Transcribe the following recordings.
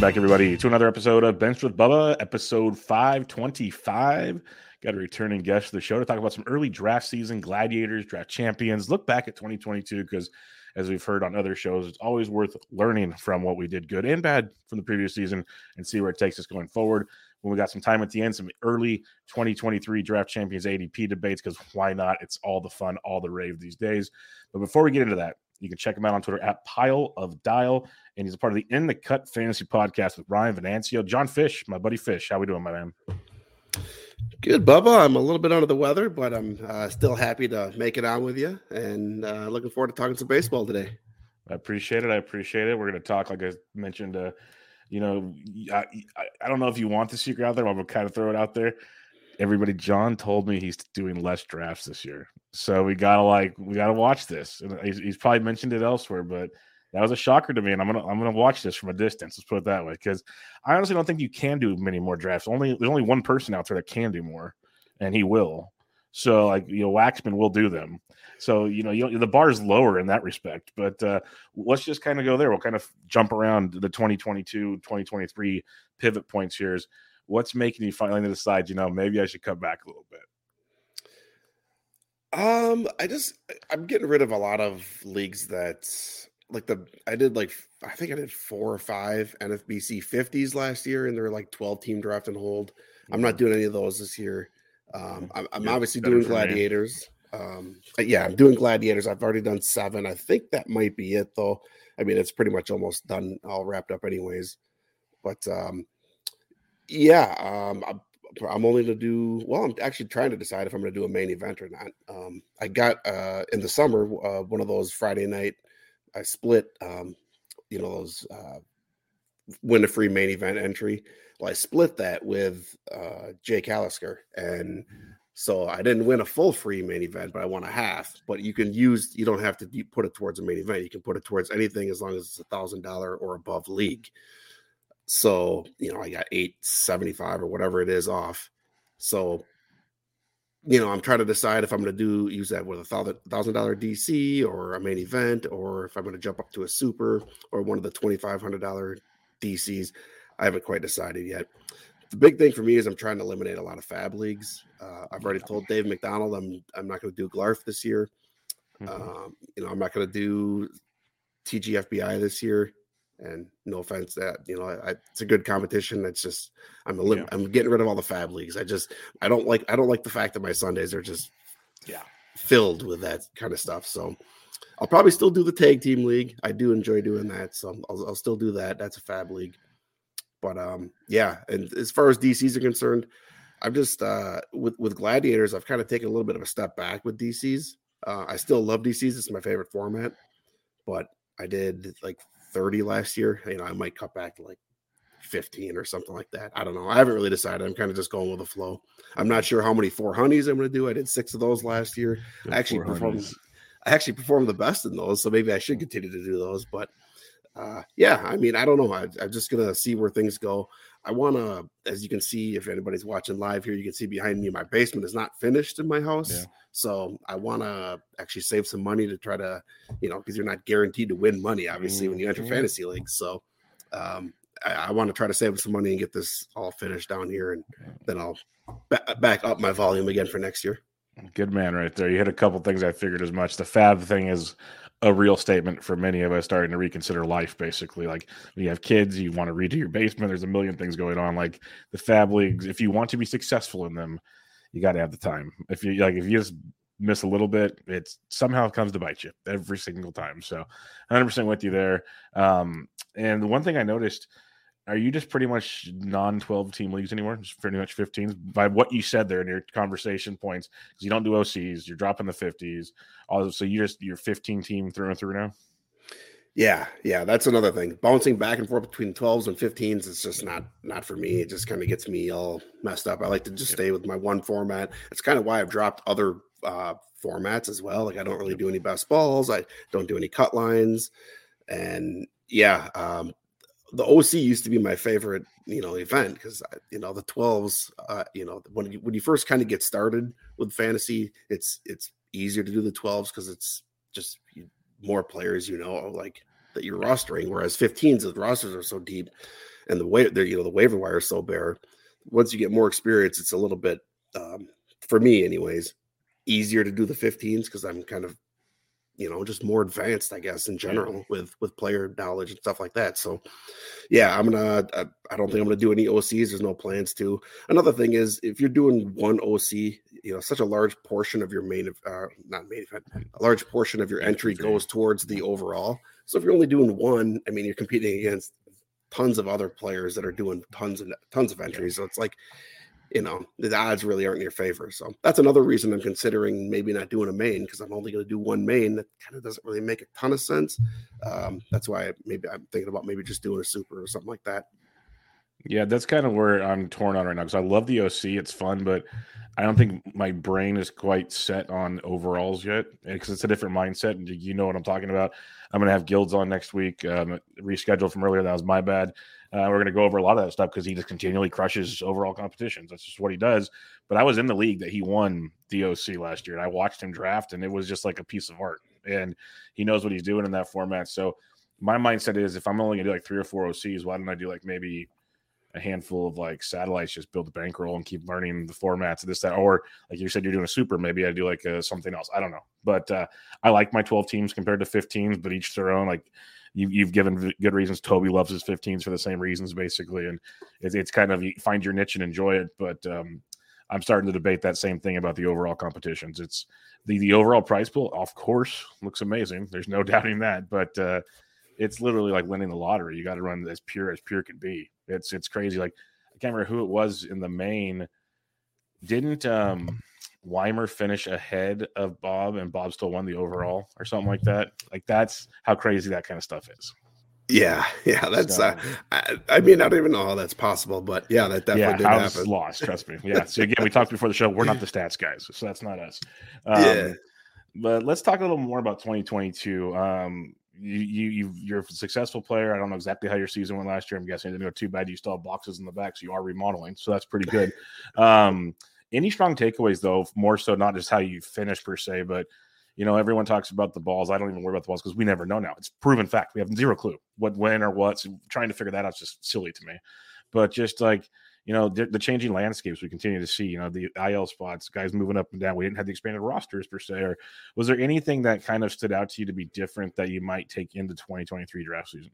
Welcome back, everybody, to another episode of Benched with Bubba, episode 525. Got a returning guest to the show to talk about some early draft season, gladiators, draft champions, look back at 2022, because as we've heard on other shows, it's always worth learning from what we did good and bad from the previous season and see where it takes us going forward. When we got some time at the end, some early 2023 draft champions ADP debates, because why not? It's all the fun, all the rave these days. But before we get into that, you can check him out on Twitter at Pile of Dial, and he's a part of the In the Cut Fantasy Podcast with Ryan Venancio, John Fish, my buddy Fish. How we doing, my man? Good, Bubba. I'm a little bit under the weather, but I'm uh, still happy to make it on with you, and uh, looking forward to talking some baseball today. I appreciate it. I appreciate it. We're going to talk, like I mentioned. Uh, you know, I, I, I don't know if you want the secret out there. But I'm going to kind of throw it out there everybody john told me he's doing less drafts this year so we gotta like we gotta watch this. And he's, he's, probably mentioned it elsewhere but that was a shocker to me and i'm gonna i'm gonna watch this from a distance let's put it that way because i honestly don't think you can do many more drafts. Only there's only one person out there that can do more and he will. So like you know waxman will do them. So you know you, the bar is lower in that respect but uh, let's just kind of go there. We'll kind of jump around the 2022 2023 pivot points here. Is what's making you finally decide, you know, maybe I should cut back a little bit? Um, I just I'm getting rid of a lot of leagues that like the I did like I think I did four or five NFBC 50s last year, and they're like 12 team draft and hold. I'm not doing any of those this year. Um, I'm, I'm obviously doing gladiators. Um, yeah, I'm doing gladiators. I've already done seven. I think that might be it though. I mean, it's pretty much almost done, all wrapped up, anyways. But um, yeah, um, I'm, only to do well. I'm actually trying to decide if I'm going to do a main event or not. Um, I got uh, in the summer uh, one of those Friday night. I split, um, you know, those uh, win a free main event entry. Well, I split that with uh, Jake Allisker, and so I didn't win a full free main event, but I won a half. But you can use, you don't have to put it towards a main event. You can put it towards anything as long as it's a thousand dollar or above league. So, you know, I got 875 or whatever it is off. So, you know, I'm trying to decide if I'm going to do use that with a thousand thousand dollar DC or a main event, or if I'm going to jump up to a super or one of the twenty five hundred dollar DCs. I haven't quite decided yet. The big thing for me is I'm trying to eliminate a lot of FAAB leagues. Uh, I've already told Dave McDonald I'm I'm not going to do Glarf this year. Mm-hmm. Um, you know, I'm not going to do TGFBI this year. And no offense, that you know, I, it's a good competition. It's just I'm a yeah. I'm getting rid of all the FAAB leagues. I just I don't like I don't like the fact that my Sundays are just yeah filled with that kind of stuff. So I'll probably still do the tag team league. I do enjoy doing that, so I'll, I'll still do that. That's a FAAB league. But um, yeah, and as far as DCs are concerned, I'm just uh with with gladiators. I've kind of taken a little bit of a step back with DCs. Uh, I still love DCs. It's my favorite format, but I did like 30 last year. You know, I might cut back to like 15 or something like that. I don't know. I haven't really decided. I'm kind of just going with the flow. I'm not sure how many four honeys I'm going to do. I did six of those last year. Good I actually performed. I actually performed the best in those, so maybe I should continue to do those. But uh, yeah, I mean, I don't know. I, am just gonna see where things go. I want to, as you can see, if anybody's watching live here, you can see behind me, my basement is not finished in my house. Yeah. So I want to actually save some money to try to, you know, because you're not guaranteed to win money, obviously, mm-hmm. when you enter mm-hmm. fantasy leagues. So um, I, I want to try to save some money and get this all finished down here, and then I'll ba- back up my volume again for next year. Good man, right there. You hit a couple things I figured as much. The FAAB thing is a real statement for many of us starting to reconsider life. Basically, like when you have kids, you want to redo your basement. There's a million things going on. Like the FAAB leagues, if you want to be successful in them, you got to have the time. If you like, if you just miss a little bit, it somehow comes to bite you every single time. So, 100 percent with you there. Um, and the one thing I noticed are you just pretty much non 12 team leagues anymore? Just pretty much 15s by what you said there in your conversation points because you don't do OCs, you're dropping the 50s. So you just you're 15 team through and through now. Yeah, yeah, that's another thing. Bouncing back and forth between 12s and 15s is just not not for me. It just kind of gets me all messed up. I like to just stay with my one format. It's kind of why I've dropped other uh, formats as well. Like I don't really do any best balls. I don't do any cut lines, and yeah, um, the OC used to be my favorite, you know, event because you know the 12s. Uh, you know, when you when you first kind of get started with fantasy, it's it's easier to do the 12s because it's just more players, you know, like that you're rostering. Whereas 15s, the rosters are so deep, and the way they're you know the waiver wire is so bare. Once you get more experience, it's a little bit um, for me, anyways, easier to do the 15s because I'm kind of you know just more advanced i guess in general yeah. with with player knowledge and stuff like that so yeah i'm gonna I, I, don't think i'm gonna do any ocs there's no plans to. Another thing is if you're doing one oc you know such a large portion of your main uh not main event a large portion of your entry goes towards the overall. So if you're only doing one i mean you're competing against tons of other players that are doing tons and tons of entries so it's like you know, the odds really aren't in your favor. So that's another reason I'm considering maybe not doing a main because I'm only going to do one main. That kind of doesn't really make a ton of sense. Um, that's why maybe I'm thinking about maybe just doing a super or something like that. Yeah, that's kind of where I'm torn on right now because I love the OC. It's fun, but I don't think my brain is quite set on overalls yet because it's a different mindset. And you know what I'm talking about. I'm going to have guilds on next week, um, rescheduled from earlier. That was my bad. Uh, we're going to go over a lot of that stuff because he just continually crushes overall competitions. That's just what he does. But I was in the league that he won DOC last year, and I watched him draft, and it was just like a piece of art. And he knows what he's doing in that format. So my mindset is if I'm only going to do like three or four OCs, why don't I do like maybe a handful of like satellites, just build a bankroll and keep learning the formats of this, that, or like you said, you're doing a super. Maybe I do like uh, something else. I don't know, but uh, I like my 12 teams compared to 15s, but each their own. Like you, you've given good reasons. Toby loves his 15s for the same reasons, basically, and it's, it's kind of you find your niche and enjoy it. But um, I'm starting to debate that same thing about the overall competitions. It's the the overall prize pool, of course, looks amazing. There's no doubting that, but uh, it's literally like winning the lottery. You got to run as pure as pure can be. It's it's crazy. Like I can't remember who it was in the main. Didn't um Weimer finish ahead of Bob and Bob still won the overall or something like that. Like that's how crazy that kind of stuff is. Yeah, yeah, that's. So, uh, I, I, mean, I don't even know how that's possible, but yeah, that definitely yeah, did happen. Lost, trust me. Yeah. So again, we talked before the show. We're not the stats guys, so that's not us. Um, yeah. But let's talk a little more about 2022. Um, you you you are a successful player. I don't know exactly how your season went last year. I'm guessing it didn't go too bad. You still have boxes in the back, so you are remodeling, so that's pretty good. Um, any strong takeaways though? More so, not just how you finish per se, but you know, everyone talks about the balls. I don't even worry about the balls because we never know now. It's proven fact. We have zero clue what, when, or what's trying to figure that out is just silly to me. But just like you know, the, the, changing landscapes we continue to see. You know, the IL spots, guys moving up and down. We didn't have the expanded rosters per se. Or was there anything that kind of stood out to you to be different that you might take into 2023 draft season?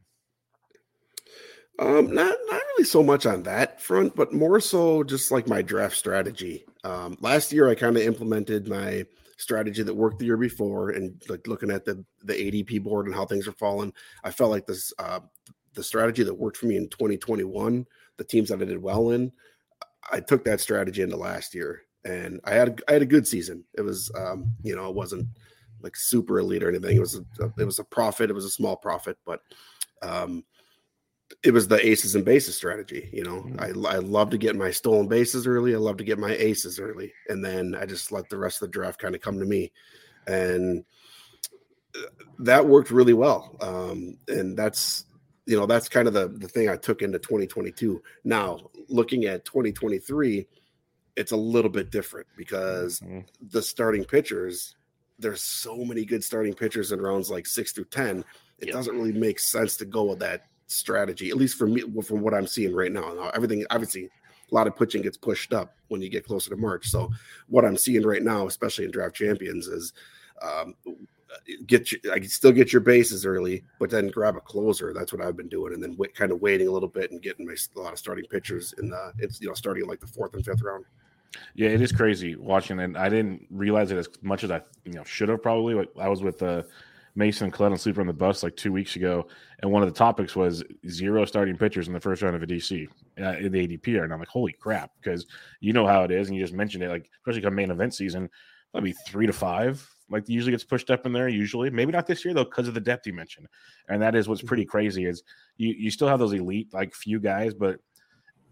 Um, not not really so much on that front, but more so just like my draft strategy. Um, last year I kind of implemented my strategy that worked the year before, and like looking at the the ADP board and how things are falling, I felt like this uh, the strategy that worked for me in 2021, the teams that I did well in, I took that strategy into last year, and I had I had a good season. It was um, you know it wasn't like super elite or anything. It was a, it was a profit. It was a small profit, but um, it was the aces and bases strategy. You know, mm-hmm. I, I love to get my stolen bases early. I love to get my aces early. And then I just let the rest of the draft kind of come to me. And uh, that worked really well. Um, and that's, you know, that's kind of the the thing I took into 2022. Now, looking at 2023, it's a little bit different because mm-hmm. the starting pitchers, there's so many good starting pitchers in rounds like six through 10. It yep. doesn't really make sense to go with that strategy, at least for me, from what I'm seeing right now. Now, everything, obviously, a lot of pitching gets pushed up when you get closer to March. So, what I'm seeing right now, especially in draft champions, is um, get you, I can still get your bases early, but then grab a closer. That's what I've been doing, and then kind of waiting a little bit and getting my, a lot of starting pitchers in the it's you know starting like the fourth and fifth round. Yeah, it is crazy watching, and I didn't realize it as much as I you know should have probably. I was with uh, Mason Cled on Sleeper on the Bus like two weeks ago, and one of the topics was zero starting pitchers in the first round of a DC uh, in the ADP, and I'm like, holy crap, because you know how it is, and you just mentioned it, like especially come main event season, that'd be three to five. Like usually gets pushed up in there. Usually, maybe not this year though, because of the depth you mentioned, and that is what's pretty mm-hmm. crazy. Is you you still have those elite like few guys, but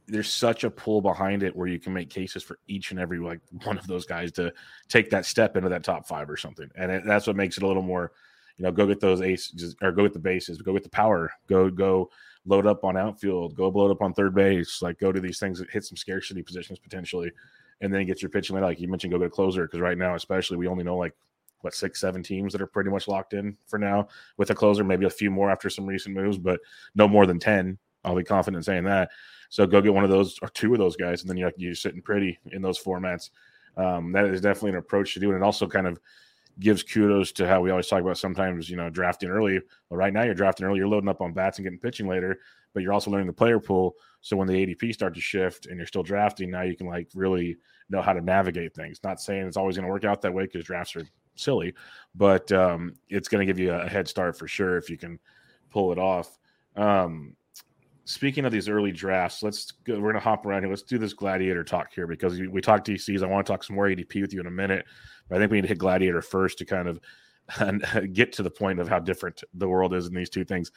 there's such a pull behind it where you can make cases for each and every like one of those guys to take that step into that top five or something, and it, that's what makes it a little more, you know, go get those aces or go get the bases, go get the power, go go load up on outfield, go load up on third base, like go to these things that hit some scarcity positions potentially, and then get your pitching like you mentioned, go get a closer because right now especially we only know like what six seven teams that are pretty much locked in for now with a closer, maybe a few more after some recent moves, but no more than ten. I'll be confident saying that. So go get one of those or two of those guys, and then you're, you're sitting pretty in those formats. Um, that is definitely an approach to do, and it also kind of gives kudos to how we always talk about sometimes you know drafting early. Well, right now you're drafting early, you're loading up on bats and getting pitching later, but you're also learning the player pool. So when the ADP start to shift and you're still drafting, now you can like really know how to navigate things. Not saying it's always going to work out that way because drafts are silly, but um, it's going to give you a head start for sure if you can pull it off. Um, speaking of these early drafts, let's go, we're gonna hop around here. Let's do this gladiator talk here because we, we talked DCs. I want to talk some more ADP with you in a minute, but I think we need to hit gladiator first to kind of and get to the point of how different the world is in these two things.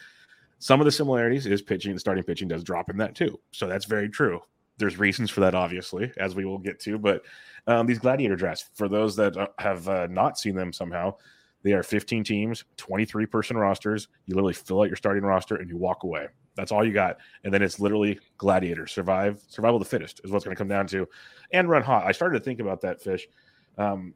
Some of the similarities is pitching starting pitching does drop in that too, so that's very true. There's reasons for that, obviously, as we will get to. But um, these gladiator drafts, for those that uh, have uh, not seen them somehow, they are 15 teams, 23 person rosters. You literally fill out your starting roster and you walk away. That's all you got. And then it's literally gladiator, survive, survival of the fittest is what's going to come down to, and run hot. I started to think about that fish. Um,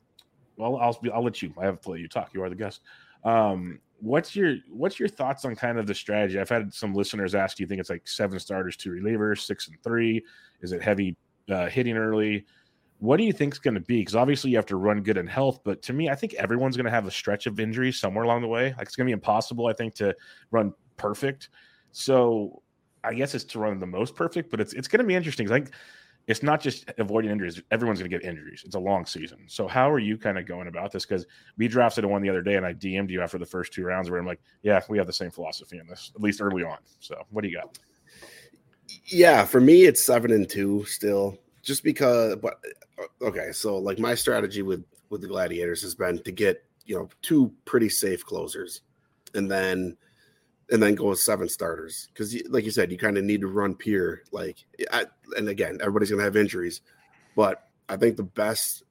well, I'll I'll let you. I have to let you talk. You are the guest. Um, what's your what's your thoughts on kind of the strategy? I've had some listeners ask, do you think it's like seven starters, two relievers, six and three? Is it heavy uh, hitting early? What do you think is going to be? Because obviously you have to run good in health, but to me, I think everyone's going to have a stretch of injuries somewhere along the way. Like it's going to be impossible, I think, to run perfect. So I guess it's to run the most perfect, but it's it's going to be interesting. Like it's not just avoiding injuries. Everyone's going to get injuries. It's a long season. So how are you kind of going about this? Because we drafted one the other day, and I DM'd you after the first two rounds, where I'm like, yeah, we have the same philosophy in this, at least early on. So what do you got? Yeah, for me, it's seven and two still, just because. But uh, okay, so like my strategy with with the Gladiators has been to get you know two pretty safe closers, and then and then go with seven starters because, like you said, you kind of need to run pure. Like, I, and again, everybody's gonna have injuries, but I think the best,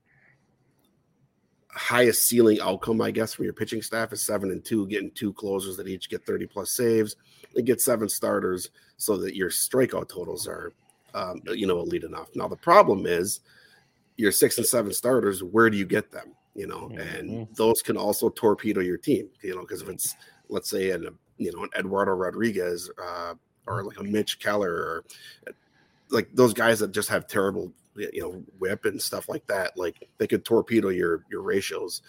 highest ceiling outcome, I guess, from your pitching staff is seven and two, getting two closers that each get thirty plus saves, and get seven starters so that your strikeout totals are, um, you know, elite enough. Now the problem is your six and seven starters. Where do you get them? You know, mm-hmm. and those can also torpedo your team. You know, because if it's let's say an you know an Eduardo Rodriguez uh, or like a Mitch Keller or like those guys that just have terrible you know whip and stuff like that like they could torpedo your your ratios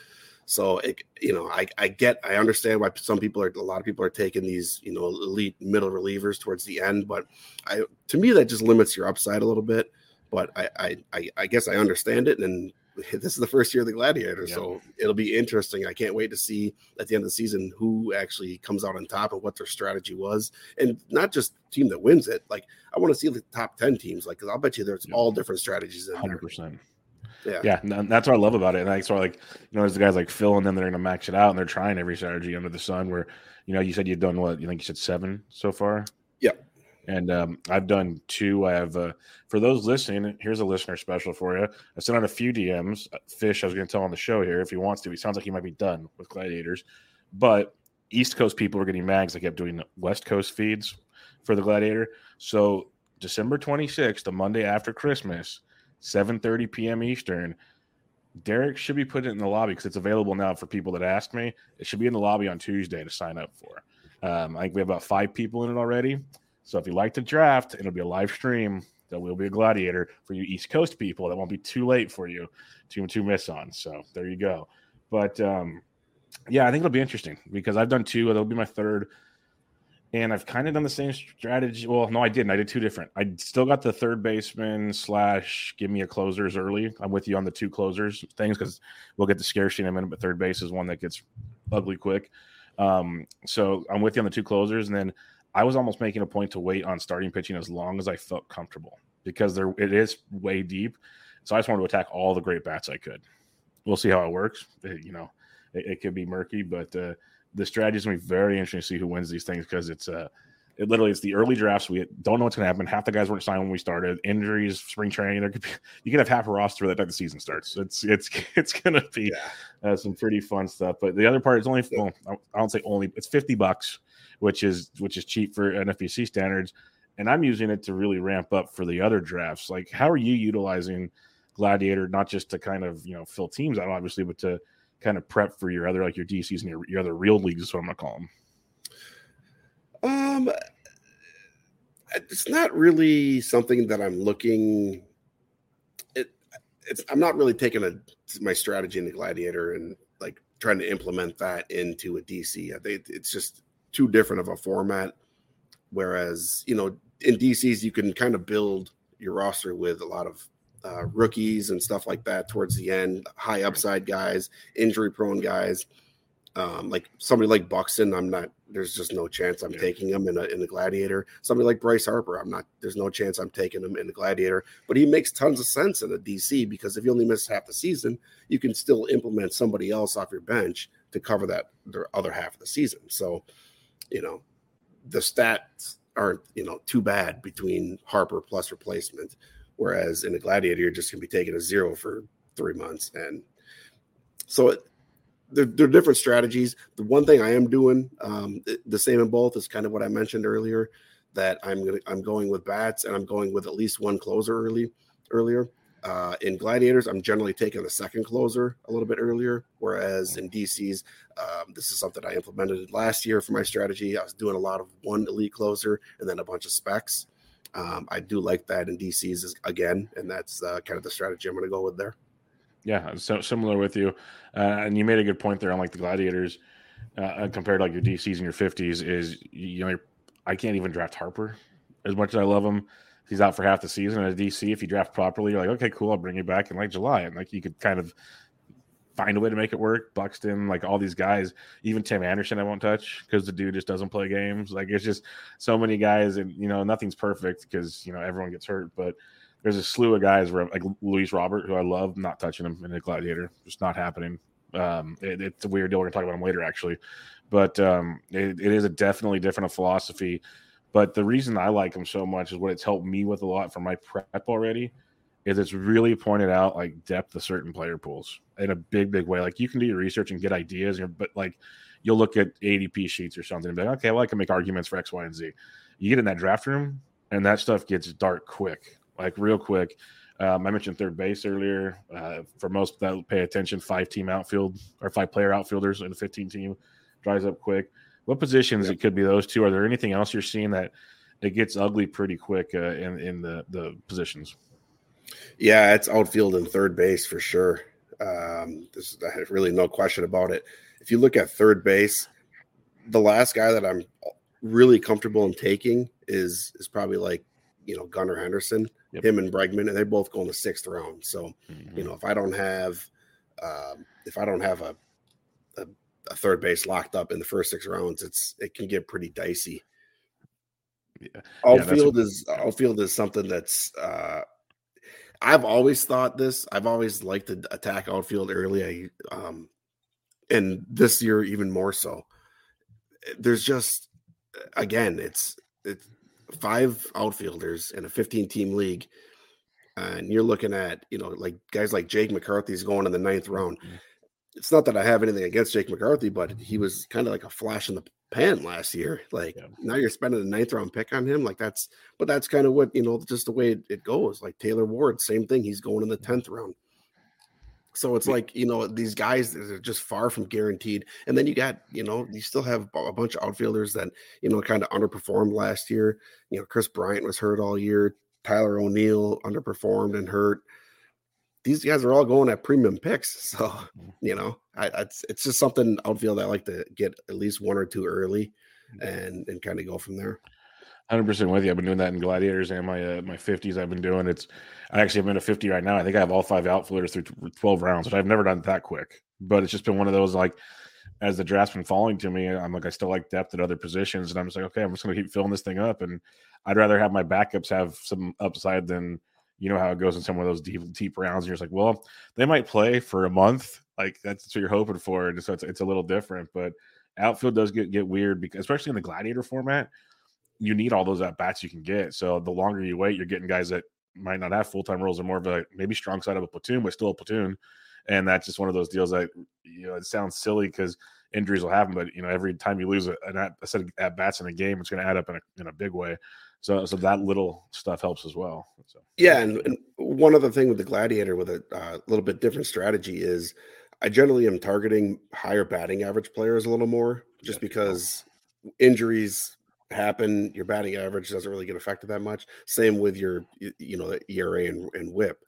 so it, you know I, I get i understand why some people are a lot of people are taking these you know elite middle relievers towards the end but i to me that just limits your upside a little bit but i i i guess i understand it and this is the first year of the Gladiator, yep. so it'll be interesting. I can't wait to see at the end of the season who actually comes out on top and what their strategy was, and not just team that wins it. Like I want to see the top ten teams. Like, because I'll bet you there's yep. all different strategies in 100%. there. Yeah, yeah, that's what I love about it. And that's why, like, you know, there's the guys like Phil, and then they're going to max it out, and they're trying every strategy under the sun. Where, you know, you said you've done what? You think you said seven so far? Yeah and um, I've done two. I have uh, for those listening. Here's a listener special for you. I sent out a few DMs. Uh, Fish, I was going to tell on the show here if he wants to. He sounds like he might be done with gladiators, but East Coast people were getting mags. I kept doing West Coast feeds for the Gladiator. So December 26th, the Monday after Christmas, 7:30 p.m. Eastern. Derek should be putting it in the lobby because it's available now for people that asked me. It should be in the lobby on Tuesday to sign up for. Um, I think we have about five people in it already. So if you like to draft, it'll be a live stream. that will be a gladiator for you East Coast people. That won't be too late for you to to miss on. So there you go. But um, yeah, I think it'll be interesting because I've done two. It'll be my third and I've kind of done the same strategy. Well, no, I didn't. I did two different. I still got the third baseman slash give me a closers early. I'm with you on the two closers things because we'll get the scarcity in a minute, but third base is one that gets ugly quick. Um, so I'm with you on the two closers, and then I was almost making a point to wait on starting pitching as long as I felt comfortable because there it is way deep. So I just wanted to attack all the great bats I could. We'll see how it works. It, you know, it, it, could be murky, but uh, the strategy is going to be very interesting to see who wins these things because it's uh it literally it's the early drafts. We don't know what's going to happen. Half the guys weren't signed when we started. Injuries, spring training. There could be you could have half a roster that the season starts. It's it's it's going to be yeah. uh, some pretty fun stuff. But the other part is only well, I don't say only. It's fifty bucks, which is which is cheap for NFBC standards. And I'm using it to really ramp up for the other drafts. Like, how are you utilizing Gladiator not just to kind of you know fill teams out, obviously, but to kind of prep for your other like your DCs and your, your other real leagues is what I'm gonna call them? Um, it's not really something that I'm looking. It, it's I'm not really taking a my strategy in the Gladiator and like trying to implement that into a DC. I think it's just too different of a format. Whereas you know in DCs you can kind of build your roster with a lot of uh, rookies and stuff like that towards the end, high upside guys, injury prone guys. Um, like somebody like Buxton, I'm not. There's just no chance I'm yeah. taking him in a in a Gladiator. Somebody like Bryce Harper, I'm not. There's no chance I'm taking him in a Gladiator. But he makes tons of sense in a DC because if you only miss half the season, you can still implement somebody else off your bench to cover that the other half of the season. So, you know, the stats aren't you know too bad between Harper plus replacement. Whereas in a gladiator, you're just going to be taking a zero for three months. And so it, there, there, are different strategies. The one thing I am doing, um, the same in both, is kind of what I mentioned earlier. That I'm gonna I'm going with bats and I'm going with at least one closer early earlier. Uh, in gladiators, I'm generally taking the second closer a little bit earlier, whereas in DCs, um, this is something I implemented last year for my strategy. I was doing a lot of one elite closer and then a bunch of specs. Um, I do like that in DCs again, and that's uh, kind of the strategy I'm going to go with there. Yeah, so similar with you, uh, and you made a good point there on like the gladiators uh, uh compared to like your DCs and your 50s. Is you know I can't even draft Harper as much as I love him. He's out for half the season at DC. If you draft properly, you're like, okay, cool, I'll bring you back in like July, and like you could kind of find a way to make it work. Buxton, like all these guys, even Tim Anderson, I won't touch because the dude just doesn't play games. Like it's just so many guys, and you know nothing's perfect because you know everyone gets hurt. But there's a slew of guys where like Luis Robert, who I love, not touching him in the Gladiator, just not happening. Um, it, it's a weird deal. We're gonna talk about him later, actually, but um, it, it is a definitely different philosophy. But the reason I like him so much is what it's helped me with a lot for my prep already is it's really pointed out like depth of certain player pools in a big, big way. Like you can do your research and get ideas, but like you'll look at ADP sheets or something and be like, okay, well, I can make arguments for X, Y, and Z. You get in that draft room and that stuff gets dark quick, like real quick. Um, I mentioned third base earlier. Uh, for most that pay attention, five team outfield or five player outfielders in a 15 team dries up quick. What positions yep. it could be those two? Are there anything else you're seeing that it gets ugly pretty quick uh, in in the the positions? Yeah, it's outfield and third base for sure. Um, there's really no question about it. If you look at third base, the last guy that I'm really comfortable in taking is is probably like you know Gunnar Henderson, yep. him and Bregman, and they both go in the sixth round. So mm-hmm. you know if I don't have um, if I don't have a, a, a third base locked up in the first six rounds, it's it can get pretty dicey. Yeah. Outfield yeah, is outfield is something that's uh, I've always thought this. I've always liked to attack outfield early. I um, and this year even more so. There's just again, it's it's five outfielders in a 15 team league, and you're looking at you know like guys like Jake McCarthy's going in the ninth round. Mm-hmm. It's not that I have anything against Jake McCarthy, but he was kind of like a flash in the pan last year. Like yeah. now you're spending a ninth round pick on him. Like that's, but that's kind of what, you know, just the way it, it goes. Like Taylor Ward, same thing. He's going in the 10th round. So it's like, you know, these guys are just far from guaranteed. And then you got, you know, you still have a bunch of outfielders that, you know, kind of underperformed last year. You know, Kris Bryant was hurt all year. Tyler O'Neill underperformed and hurt these guys are all going at premium picks. So, mm-hmm. you know, I, it's, it's just something outfield that I like to get at least one or two early mm-hmm. and, and kind of go from there. Hundred percent with you. I've been doing that in gladiators and my uh, my fifties. I've been doing it's. I actually have been a fifty right now. I think I have all five outfielders through twelve rounds, which I've never done that quick. But it's just been one of those like, as the draft's been falling to me, I'm like I still like depth at other positions, and I'm just like, okay, I'm just going to keep filling this thing up, and I'd rather have my backups have some upside than you know how it goes in some of those deep deep rounds. And you're just like, well, they might play for a month. Like that's what you're hoping for. And so it's, it's a little different. But outfield does get get weird because especially in the gladiator format, you need all those at bats you can get. So the longer you wait, you're getting guys that might not have full time roles or more of a maybe strong side of a platoon, but still a platoon. And that's just one of those deals that you know it sounds silly because injuries will happen, but you know every time you lose a, a set of at bats in a game, it's going to add up in a in a big way. So, so that little stuff helps as well. So. Yeah, and, and one other thing with the gladiator with a uh, little bit different strategy is I generally am targeting higher batting average players a little more, just yeah. because injuries happen. Your batting average doesn't really get affected that much. Same with your, you know, ERA and, and WHIP.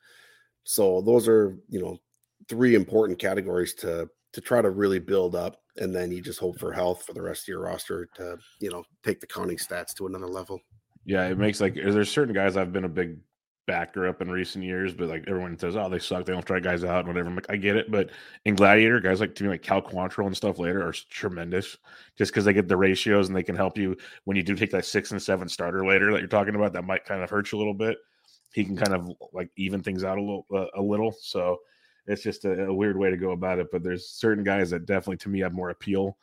So those are, you know, three important categories to to try to really build up, and then you just hope for health for the rest of your roster to, you know, take the counting stats to another level. Yeah, it makes like there's certain guys I've been a big backer up in recent years, but like everyone says, oh, they suck. They don't try guys out and whatever. Like, i get it, but in Gladiator, guys like to me like Cal Quantrill and stuff later are tremendous, just because they get the ratios and they can help you when you do take that six and seven starter later that you're talking about. That might kind of hurt you a little bit. He can kind of like even things out a little, uh, a little. So it's just a, a weird way to go about it. But there's certain guys that definitely to me have more appeal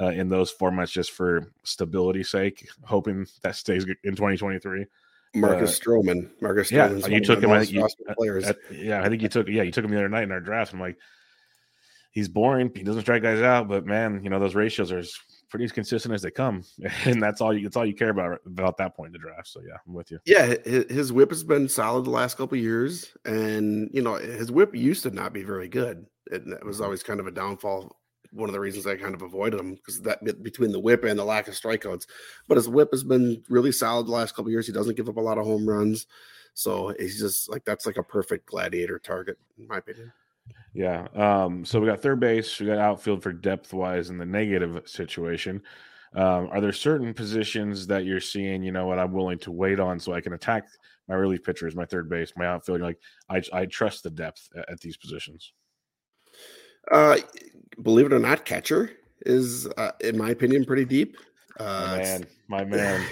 uh, in those formats just for stability sake, hoping that stays in 2023. Marcus uh, Stroman. Marcus yeah, you took him. I think you, players. Uh, yeah, I think you took. Yeah, you took him the other night in our draft. I'm like, he's boring. He doesn't strike guys out, but man, you know those ratios are pretty as consistent as they come, and that's all you. That's all you care about about that point in the draft. So yeah, I'm with you. Yeah, his whip has been solid the last couple years, and you know his whip used to not be very good. It, it was mm-hmm. always kind of a downfall one of the reasons I kind of avoided him because that between the whip and the lack of strikeouts. But his whip has been really solid the last couple years. He doesn't give up a lot of home runs, so he's just like that's like a perfect gladiator target in my opinion. Yeah. Um, so we got third base, we got outfield for depth wise in the negative situation. Um, are there certain positions that you're seeing, you know what, I'm willing to wait on so I can attack my relief pitchers, my third base, my outfield? Like I, I trust the depth at, at these positions. Uh, believe it or not, catcher is, uh, in my opinion, pretty deep. Uh, my man, my man.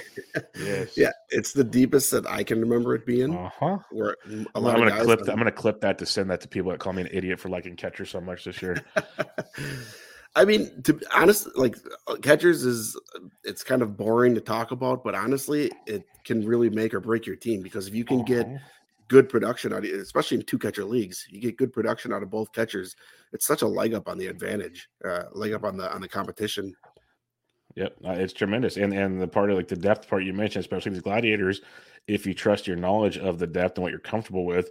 yes. Yeah, it's the deepest that I can remember it being. Uh huh. Where a lot I'm gonna clip. I'm gonna clip that to send that to people that call me an idiot for liking catcher so much this year. I mean, to be honest, like uh, catchers is it's kind of boring to talk about, but honestly, it can really make or break your team because if you can uh-huh. get good production out of especially in two catcher leagues. You get good production out of both catchers. It's such a leg up on the advantage, uh, leg up on the on the competition. Yep, uh, it's tremendous, and and the part of like the depth part you mentioned, especially these gladiators, if you trust your knowledge of the depth and what you're comfortable with,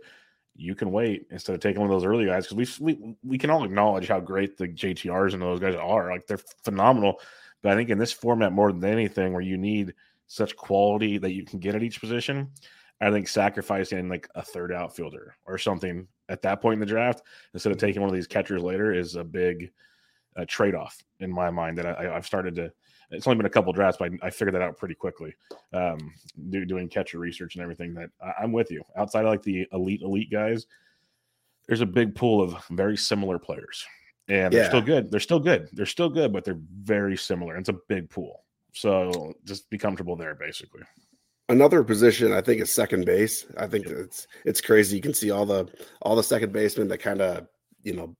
you can wait instead of taking one of those early guys because we, we we can all acknowledge how great the JTRs and those guys are. Like they're phenomenal, but I think in this format more than anything, where you need such quality that you can get at each position, I think sacrificing like a third outfielder or something at that point in the draft instead of taking one of these catchers later is a big uh, trade off in my mind that I, have started to. It's only been a couple drafts, but I, I figured that out pretty quickly. Um, do, doing catcher research and everything. That I, am with you. Outside of like the elite elite guys, there's a big pool of very similar players, and they're still good. They're still good. They're still good, but they're very similar. It's a big pool, so just be comfortable there, basically. Another position I think is second base. I think it's it's crazy. You can see all the all the second basemen that kind of you know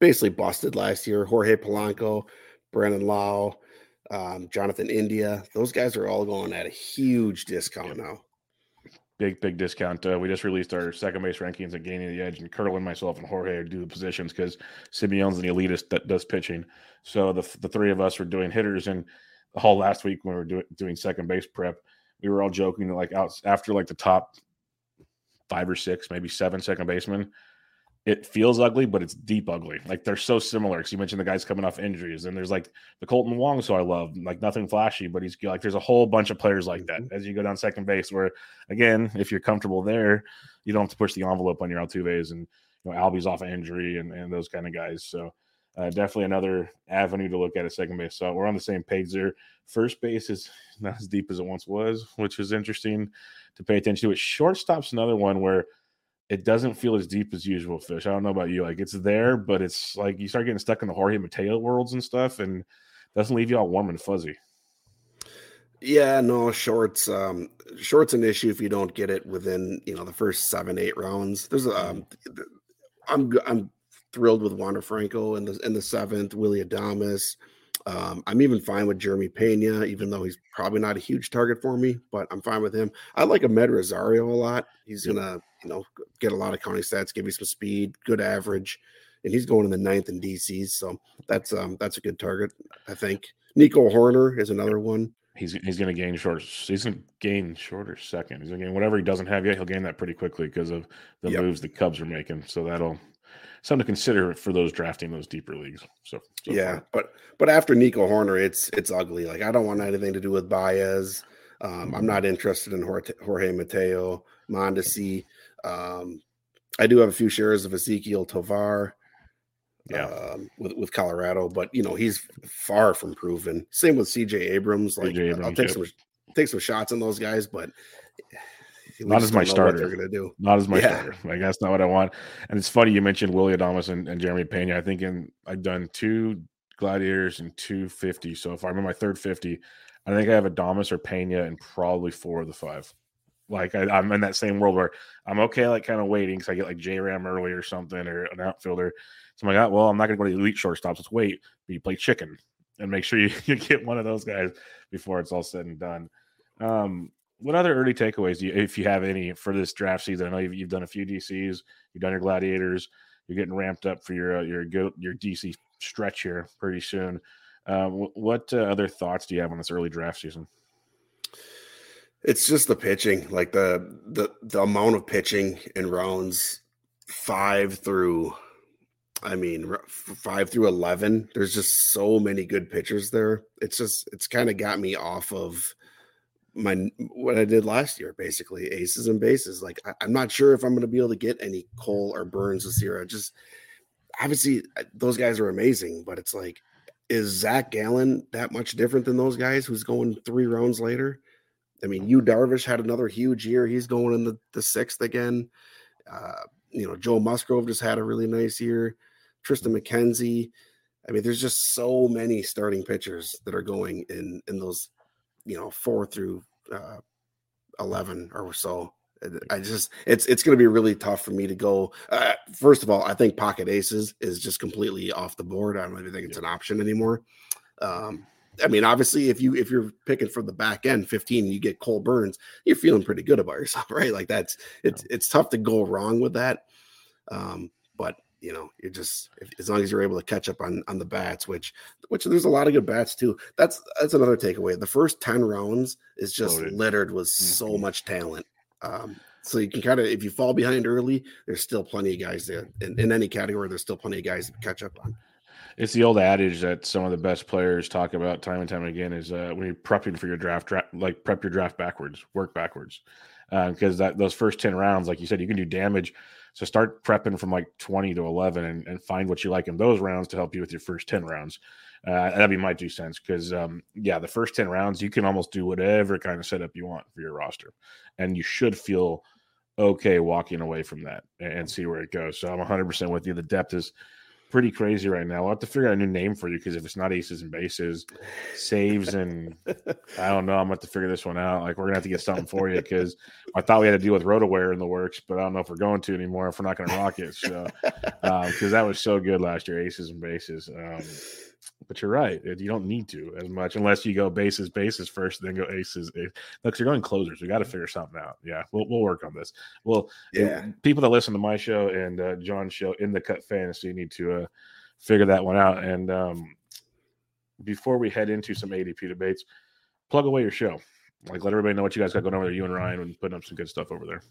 basically busted last year. Jorge Polanco, Brandon Lowe, um, Jonathan India. Those guys are all going at a huge discount now. big big discount. Uh, we just released our second base rankings at Gaining the Edge, and Curlin, myself, and Jorge do the positions because Simeon's an elitist that does pitching. So the the three of us were doing hitters, and the whole last week when we were do, doing second base prep, we were all joking that like out after like the top five or six, maybe seven second basemen, it feels ugly, but it's deep ugly. Like they're so similar. Because you mentioned the guys coming off injuries, and there's like the Kolten Wong, so I love like nothing flashy, but he's like there's a whole bunch of players like that Mm-hmm. as you go down second base. Where again, if you're comfortable there, you don't have to push the envelope on your Altuve's and you know Albies off of injury and, and those kind of guys. So uh, definitely another avenue to look at at second base. So we're on the same page there. First base is not as deep as it once was, which is interesting to pay attention to. It shortstop's another one where it doesn't feel as deep as usual fish. I don't know about you. Like it's there, but it's like you start getting stuck in the Jorge Mateo worlds and stuff, and doesn't leave you all warm and fuzzy. Yeah, no, shorts. Um, shorts an issue if you don't get it within you know the first seven, eight rounds. There's um, I'm I'm thrilled with Wander Franco in the in the seventh, Willy Adames. Um, I'm even fine with Jeremy Pena, even though he's probably not a huge target for me, but I'm fine with him. I like Amed Rosario a lot. He's gonna, you know, get a lot of counting stats, give you some speed, good average, and he's going in the ninth in DCs, so that's um that's a good target, I think. Nico Hoerner is another one. He's he's going to gain shorter. He's to gain shorter second. He's to gain whatever he doesn't have yet. He'll gain that pretty quickly because of the Yep. moves the Cubs are making. So that'll something to consider for those drafting those deeper leagues. So, so yeah, far. but but after Nico Hoerner, it's it's ugly. Like I don't want anything to do with Baez. Um, I'm not interested in Jorge, Mateo, Mondesi. Um, I do have a few shares of Ezequiel Tovar. Yeah. um, with with Colorado, but you know he's far from proven. Same with C.J. Abrams. Like C.J. I'll take yep. some take some shots on those guys, but Not as my starter. They're gonna do. not as my Yeah. starter. Like that's not what I want. And it's funny you mentioned Willy Adames and, and Jeremy Pena. I think in I've done two gladiators and two fifty so far. I'm in my third fifty. I think I have Adamas or Pena and probably four of the five. Like I, I'm in that same world where I'm okay, like kind of waiting because I get like J Ram early or something or an outfielder. So I'm like, oh, well, I'm not going to go to the elite shortstops. Let's wait. But you play chicken and make sure you, you get one of those guys before it's all said and done. Um, what other early takeaways do you, if you have any, for this draft season? I know you've, you've done a few DCs, you've done your gladiators, you're getting ramped up for your uh, your go, your DC stretch here pretty soon. Uh, what uh, other thoughts do you have on this early draft season? It's just the pitching, like the the the amount of pitching in rounds five through, I mean five through eleven. There's just so many good pitchers there. It's just it's kind of got me off of my what I did last year, basically aces and bases. Like I, I'm not sure if I'm going to be able to get any Cole or Burnes this year. I just obviously those guys are amazing, but it's like, is Zach Gallen that much different than those guys who's going three rounds later? I mean, you Darvish had another huge year. He's going in the, the sixth again. Uh, you know, Joe Musgrove just had a really nice year. Triston McKenzie. I mean, there's just so many starting pitchers that are going in in those, you know, four through uh, eleven or so. I just it's it's going to be really tough for me to go. Uh, first of all, I think pocket aces is just completely off the board. I don't even think it's an option anymore. Um, I mean, obviously, if you if you're picking from the back end, 15, and you get Cole Burnes, you're feeling pretty good about yourself, right? Like that's it's it's tough to go wrong with that. Um, but you know, you're just if, as long as you're able to catch up on on the bats, which which there's a lot of good bats too. That's that's another takeaway. The first 10 rounds is just Loaded. littered with so Mhm. much talent. Um, so you can kind of if you fall behind early, there's still plenty of guys there in, in any category. There's still plenty of guys to catch up on. It's the old adage that some of the best players talk about time and time again is uh, when you're prepping for your draft, dra- like prep your draft backwards, work backwards, because that those first ten rounds, like you said, you can do damage. So start prepping from like twenty to eleven, and, and find what you like in those rounds to help you with your first ten rounds. Uh, that'd be my two cents because um, yeah, the first ten rounds you can almost do whatever kind of setup you want for your roster, and you should feel okay walking away from that and, see where it goes. So I'm 100 percent with you. The depth is pretty crazy right now. We'll have to figure out a new name for you because if it's not aces and bases, saves and I don't know, I'm gonna have to figure this one out. Like we're gonna have to get something for you because I thought we had to deal with RotoWire in the works, but I don't know if we're going to anymore if we're not gonna rock it. So because that was so good last year, aces and bases. Um, But you're right. You don't need to as much unless you go bases, bases first, then go aces. Look, you're going closers. We got to figure something out. Yeah, we'll, we'll work on this. Well, yeah. People that listen to my show and uh, John's show in the cut fantasy need to uh, figure that one out. And um, before we head into some ADP debates, plug away your show. Like, let everybody know what you guys got going over there. You and Ryan and putting up some good stuff over there.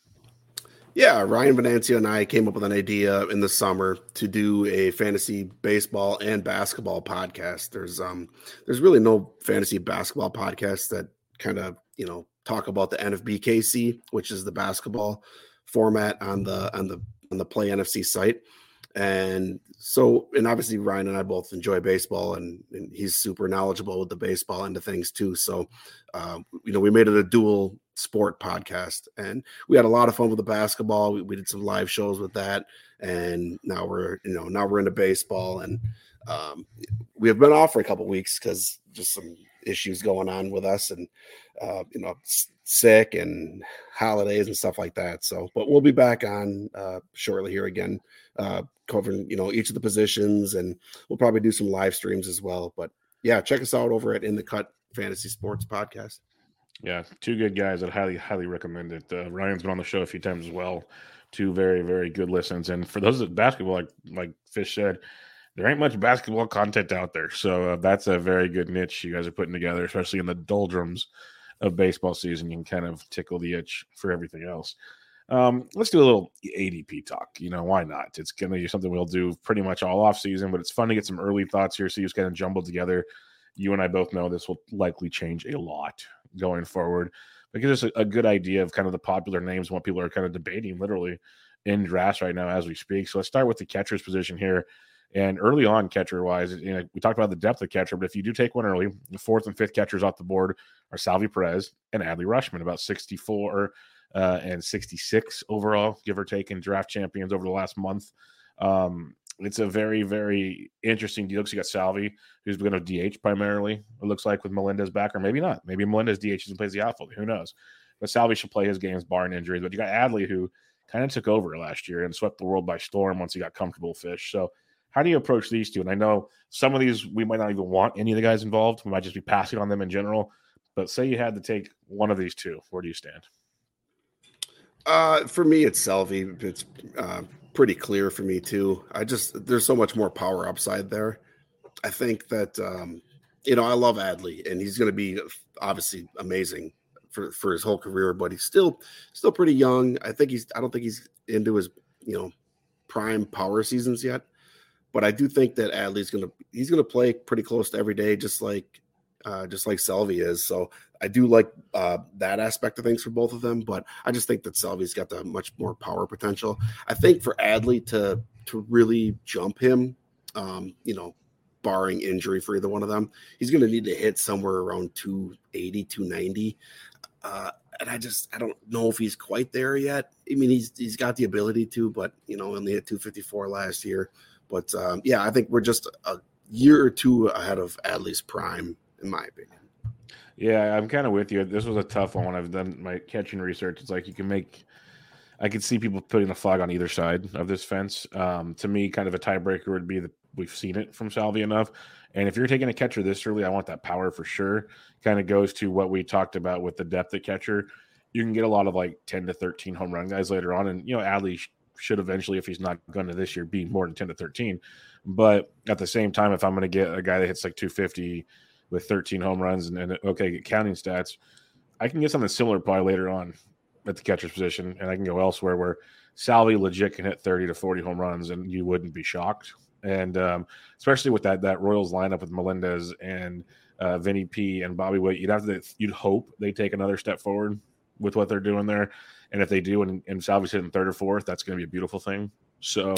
Yeah, Ryan Venancio and I came up with an idea in the summer to do a fantasy baseball and basketball podcast. There's um there's really no fantasy basketball podcast that kind of, you know, talk about the NFBKC, which is the basketball format on the on the on the Play NFC site. And so, and obviously Ryan and I both enjoy baseball, and, and he's super knowledgeable with the baseball end of things too. So, um, you know, we made it a dual sport podcast, and we had a lot of fun with the basketball. We, we did some live shows with that, and now we're, you know, now we're into baseball, and um, we have been off for a couple weeks because just some issues going on with us, and uh, you know, sick and holidays and stuff like that. So, but we'll be back on uh, shortly here again, uh, covering you know each of the positions, and we'll probably do some live streams as well. But yeah, check us out over at In the Cut Fantasy Sports Podcast. Yeah, two good guys. I'd highly highly recommend it. Uh, Ryan's been on the show a few times as well. Two very very good listens, and for those that basketball, like like Fish said. There ain't much basketball content out there, so uh, that's a very good niche you guys are putting together, especially in the doldrums of baseball season, you can kind of tickle the itch for everything else. Um, let's do a little ADP talk. You know, why not? It's going to be something we'll do pretty much all off season, but it's fun to get some early thoughts here. So you just kind of jumbled together. You and I both know this will likely change a lot going forward. But gives us a, a good idea of kind of the popular names, what people are kind of debating literally in drafts right now as we speak. So let's start with the catcher's position here. And early on, catcher wise, you know, we talked about the depth of catcher, but if you do take one early, the fourth and fifth catchers off the board are Salvy Perez and Adley Rutschman, about 64 uh, and 66 overall, give or take, in draft champions over the last month. Um, it's a very, very interesting deal because you got Salvi, who's going to DH primarily, it looks like, with Melendez back, or maybe not. Maybe Melendez DH and plays the outfield. Who knows? But Salvi should play his games barring injuries. But you got Adley, who kind of took over last year and swept the world by storm once he got comfortable fish. So how do you approach these two? And I know some of these we might not even want any of the guys involved. We might just be passing on them in general. But say you had to take one of these two, where do you stand? Uh, for me, it's Salvy. It's uh, pretty clear for me too. I just there's so much more power upside there. I think that um, you know I love Adley, and he's going to be obviously amazing for for his whole career. But he's still still pretty young. I think he's I don't think he's into his you know prime power seasons yet. But I do think that Adley's gonna he's gonna play pretty close to every day, just like uh, just like Salvy is. So I do like uh, that aspect of things for both of them, but I just think that Salvy's got the much more power potential. I think for Adley to to really jump him, um, you know, barring injury for either one of them, he's going to need to hit somewhere around 280, 290. Uh, and I just I don't know if he's quite there yet. I mean, he's he's got the ability to, but you know, only hit 254 last year. But um, yeah, I think we're just a year or two ahead of Adley's prime, in my opinion. Yeah, I'm kind of with you. This was a tough one I've done my catching research. It's like you can make, I could see people putting a flag on either side of this fence. Um, to me, kind of a tiebreaker would be that we've seen it from Salvy enough. And if you're taking a catcher this early, I want that power for sure. Kind of goes to what we talked about with the depth at catcher. You can get a lot of like 10 to 13 home run guys later on. And, you know, Adley should eventually, if he's not going to this year, be more than 10 to 13. But at the same time, if I'm going to get a guy that hits like 250 with 13 home runs and, and okay, counting stats, I can get something similar probably later on at the catcher's position, and I can go elsewhere where Salvy legit can hit 30 to 40 home runs, and you wouldn't be shocked. And um, especially with that that Royals lineup with Melendez and uh, Vinny P and Bobby Witt, you'd have to you'd hope they take another step forward with what they're doing there. And if they do, and, and Salvy's hitting third or fourth, that's going to be a beautiful thing. So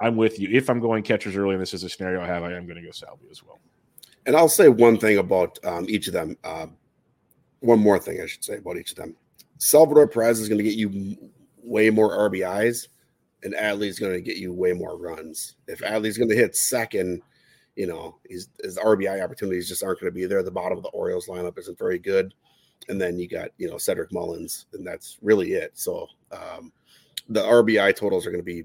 I'm with you. If I'm going catchers early, and this is a scenario I have, I am going to go Salvy as well. And I'll say one thing about um, each of them. Uh, one more thing I should say about each of them. Salvador Perez is going to get you way more RBIs, and Adley is going to get you way more runs. If Adley's going to hit second, you know, his, his RBI opportunities just aren't going to be there. The bottom of the Orioles lineup isn't very good and then you got you know Cedric Mullins, and that's really it. So um, the RBI totals are going to be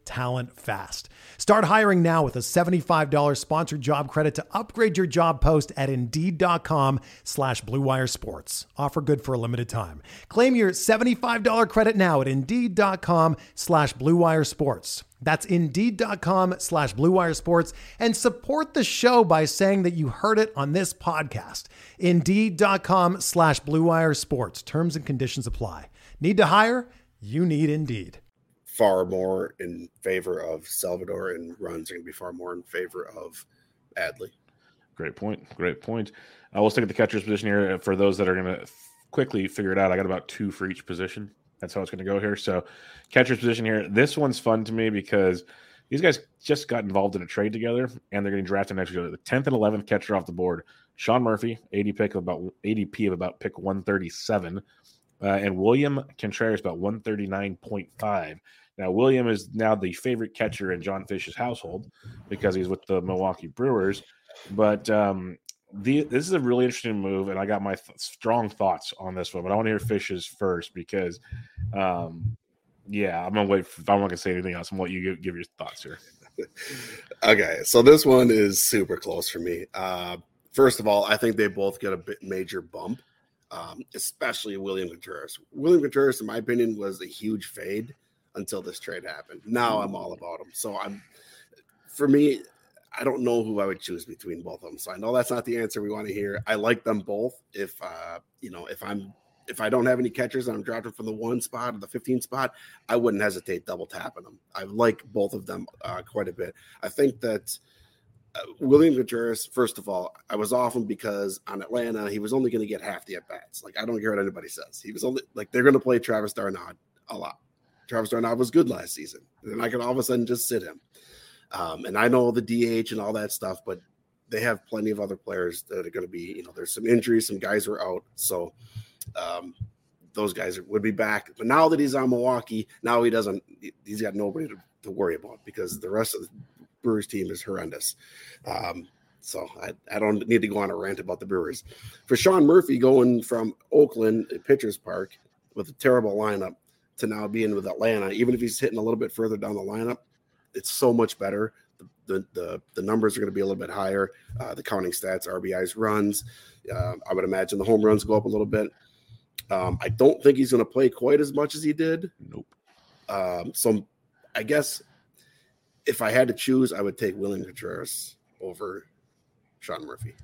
talent fast. Start hiring now with a $75 sponsored job credit to upgrade your job post at Indeed.com slash BlueWire Sports. Offer good for a limited time. Claim your $75 credit now at Indeed.com slash BlueWire Sports. That's Indeed.com slash BlueWire Sports and support the show by saying that you heard it on this podcast. Indeed.com slash BlueWire Sports. Terms and conditions apply. Need to hire? You need Indeed far more in favor of Salvador, and runs are going to be far more in favor of Adley. Great point. Great point. Uh, we'll stick at the catcher's position here for those that are going to quickly figure it out. I got about two for each position. That's how it's going to go here. So, catcher's position here. This one's fun to me because these guys just got involved in a trade together, and they're getting drafted next year. The tenth and eleventh catcher off the board. Sean Murphy, AD pick of about ADP of about pick one thirty seven, uh, and William Contreras about one thirty nine point five. Now, William is now the favorite catcher in John Fish's household because he's with the Milwaukee Brewers. But um, the, this is a really interesting move, and I got my th- strong thoughts on this one. But I want to hear Fish's first because, um, yeah, I'm gonna wait. For, I'm not gonna say anything else. I'm gonna let you give, your thoughts here. okay, so this one is super close for me. Uh, first of all, I think they both get a major bump, um, especially William Contreras. William Contreras, in my opinion, was a huge fade until this trade happened. Now I'm all about them. So I'm for me, I don't know who I would choose between both of them. So I know that's not the answer we want to hear. I like them both. If uh, you know, if I'm if I don't have any catchers and I'm drafting from the one spot or the 15 spot, I wouldn't hesitate double tapping them. I like both of them uh, quite a bit. I think that uh, William Contreras, first of all, I was off him because on Atlanta, he was only going to get half the at bats. Like, I don't care what anybody says. He was only like, they're going to play Travis d'Arnaud a lot. Travis d'Arnaud was good last season. And I could all of a sudden just sit him. Um, and I know the DH and all that stuff, but they have plenty of other players that are going to be, you know, there's some injuries, some guys are out. So um, those guys would be back. But now that he's on Milwaukee, now he doesn't, he's got nobody to, to worry about because the rest of the Brewers team is horrendous. Um, so I, I don't need to go on a rant about the Brewers. For Sean Murphy going from Oakland, Pitchers Park, with a terrible lineup, to now being with Atlanta, even if he's hitting a little bit further down the lineup, it's so much better. The the the, numbers are going to be a little bit higher. Uh, the counting stats, RBIs, runs. Uh, I would imagine the home runs go up a little bit. Um, I don't think he's going to play quite as much as he did. Nope. Um, so I guess if I had to choose, I would take William Contreras over Sean Murphy.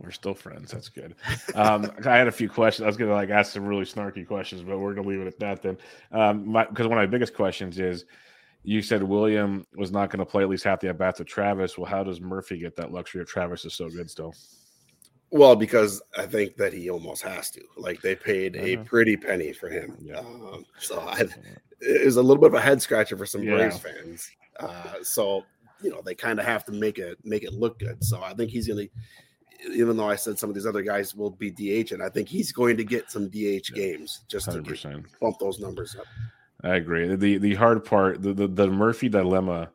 We're still friends. That's good. Um, I had a few questions. I was going to like ask some really snarky questions, but we're going to leave it at that then. Um, because one of my biggest questions is, you said William was not going to play at least half the at bats with Travis. Well, how does Murphy get that luxury if Travis is so good still? Well, because I think that he almost has to. Like they paid a uh-huh. pretty penny for him. Yeah. Um, so I, it was a little bit of a head scratcher for some yeah. Braves fans. Uh, so you know they kind of have to make it make it look good. So I think he's going to even though I said some of these other guys will be DH, and I think he's going to get some DH games just 100%. to get, bump those numbers up. I agree. The the hard part, the, the, the Murphy dilemma,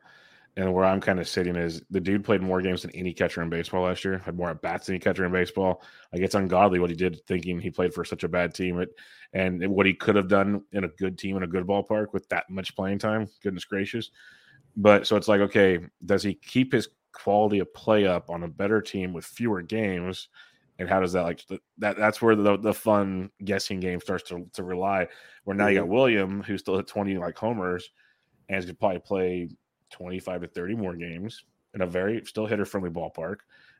and where I'm kind of sitting is the dude played more games than any catcher in baseball last year. Had more at bats than any catcher in baseball. Like it's ungodly what he did, thinking he played for such a bad team. It, and what he could have done in a good team in a good ballpark with that much playing time. Goodness gracious. But so it's like, okay, does he keep his quality of play up on a better team with fewer games and how does that like that that's where the, the fun guessing game starts to, to rely where now you got mm-hmm. william who's still at 20 like homers and to probably play 25 to 30 more games in a very still hitter friendly ballpark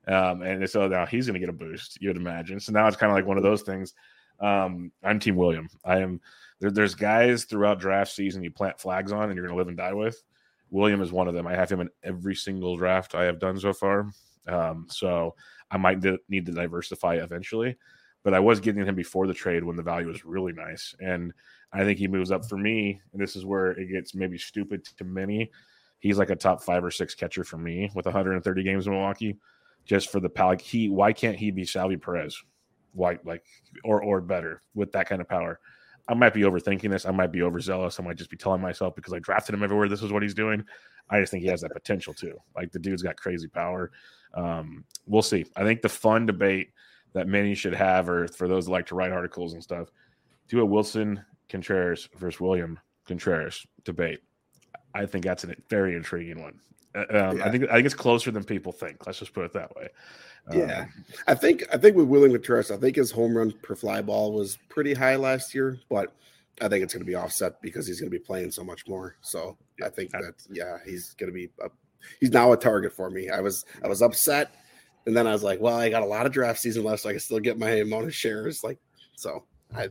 um, and so now he's going to get a boost you would imagine so now it's kind of like one of those things um, i'm team william i am there, there's guys throughout draft season you plant flags on and you're going to live and die with William is one of them. I have him in every single draft I have done so far. Um, so I might need to diversify eventually. but I was getting him before the trade when the value was really nice. And I think he moves up for me. And this is where it gets maybe stupid to many. He's like a top five or six catcher for me with 130 games in Milwaukee. Just for the power, he why can't he be Salvy Perez? Why like or or better with that kind of power? I might be overthinking this. I might be overzealous. I might just be telling myself because I drafted him everywhere. This is what he's doing. I just think he has that potential too. Like the dude's got crazy power. Um, we'll see. I think the fun debate that many should have, or for those that like to write articles and stuff, do a Willson Contreras versus William Contreras debate. I think that's a very intriguing one. Uh, um, yeah. I think I think it's closer than people think. Let's just put it that way. Yeah, um, I think I think with William Contreras, I think his home run per fly ball was pretty high last year, but I think it's going to be offset because he's going to be playing so much more. So I think that yeah, he's going to be a, he's now a target for me. I was I was upset, and then I was like, well, I got a lot of draft season left, so I can still get my amount of shares. Like so, I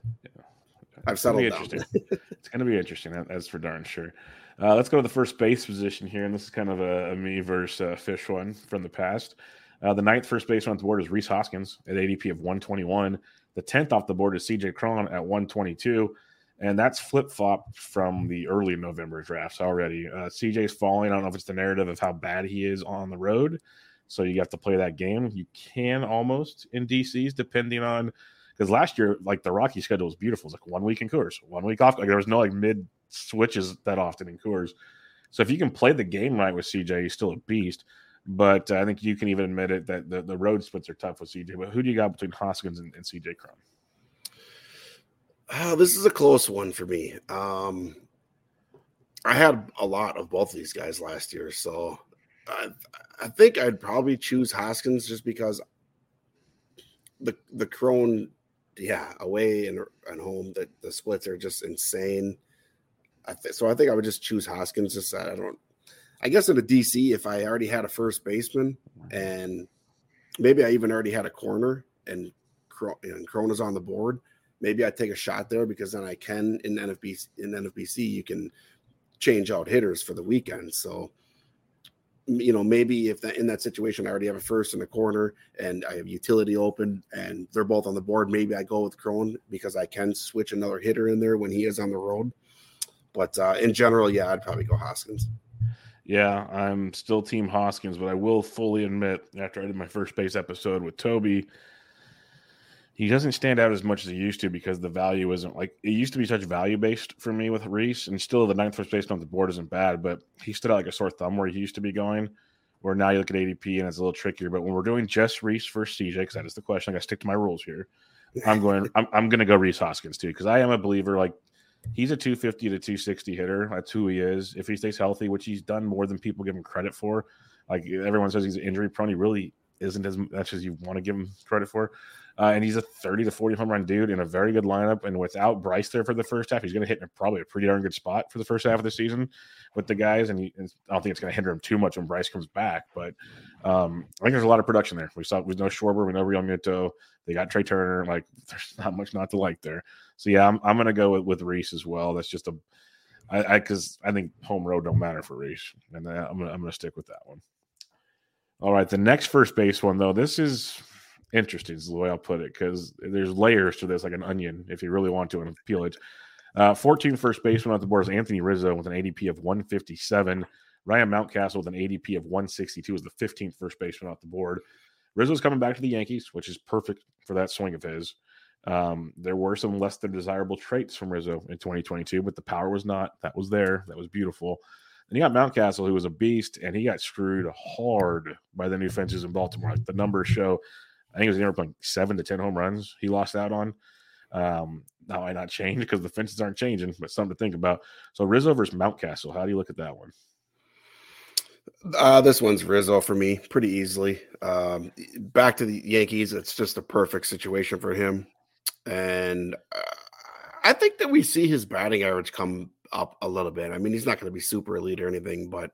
I've settled it's down. it's going to be interesting. That's for darn sure. Uh, let's go to the first base position here, and this is kind of a, a me versus uh, Fish one from the past. Uh, the ninth first baseman on the board is Rhys Hoskins at ADP of 121. The 10th off the board is CJ Cron at 122. And that's flip flop from the early November drafts already. Uh, CJ's falling. I don't know if it's the narrative of how bad he is on the road. So you have to play that game. You can almost in DCs, depending on because last year, like the Rocky schedule was beautiful. It's like one week in Coors, one week off. Like there was no like mid switches that often in Coors. So if you can play the game right with CJ, he's still a beast. But uh, I think you can even admit it that the, the road splits are tough with CJ. But who do you got between Hoskins and, and CJ Cron? Oh, this is a close one for me. Um, I had a lot of both of these guys last year, so I, I think I'd probably choose Hoskins just because the the Cron, yeah, away and, and home, that the splits are just insane. I th- so I think I would just choose Hoskins. Just I don't I guess in a DC, if I already had a first baseman mm-hmm. and maybe I even already had a corner and, and Cron's on the board, maybe I take a shot there because then I can in NFBC in NFBC you can change out hitters for the weekend. So you know maybe if that in that situation I already have a first and a corner and I have utility open and they're both on the board, maybe I go with Cron because I can switch another hitter in there when he is on the road. But uh, in general, yeah, I'd probably go Hoskins. Yeah, I'm still Team Hoskins, but I will fully admit after I did my first base episode with Toby, he doesn't stand out as much as he used to because the value isn't like it used to be such value based for me with Rhys, and still the ninth first baseman on the board isn't bad, but he stood out like a sore thumb where he used to be going. Where now you look at ADP and it's a little trickier. But when we're doing just Rhys versus CJ, because that is the question, I got to stick to my rules here. I'm going. I'm, I'm going to go Rhys Hoskins too because I am a believer. Like he's a 250 to 260 hitter. That's who he is. If he stays healthy, which he's done more than people give him credit for. Like everyone says he's injury prone. He really isn't as much as you want to give him credit for. Uh, and he's a 30 to 40 home run dude in a very good lineup. And without Bryce there for the first half, he's going to hit in probably a pretty darn good spot for the first half of the season with the guys. And, he, and I don't think it's going to hinder him too much when Bryce comes back. But um, I think there's a lot of production there. We saw with no Schwarber, we know Realmuto. They got Trea Turner. Like there's not much not to like there. So yeah, I'm, I'm going to go with, with Rhys as well. That's just a I because I, I, think home road don't matter for Rhys, and I'm gonna, I'm going to stick with that one. All right, the next first base one though, this is interesting is the way I'll put it because there's layers to this, like an onion, if you really want to, and peel it. Uh, 14 first baseman on the board is Anthony Rizzo with an ADP of 157. Ryan Mountcastle with an ADP of 162 is the 15th first baseman off the board. Rizzo's coming back to the Yankees, which is perfect for that swing of his. Um, there were some less than desirable traits from Rizzo in 2022, but the power was not. That was there. That was beautiful. And you got Mountcastle, who was a beast, and he got screwed hard by the new fences in Baltimore. Like the numbers show I think it was anywhere from seven to ten home runs he lost out on. Um, now I not change because the fences aren't changing, but something to think about. So Rizzo versus Mountcastle, how do you look at that one? Uh, this one's Rizzo for me pretty easily. Um, back to the Yankees, it's just a perfect situation for him, and uh, I think that we see his batting average come up a little bit. I mean, he's not going to be super elite or anything, but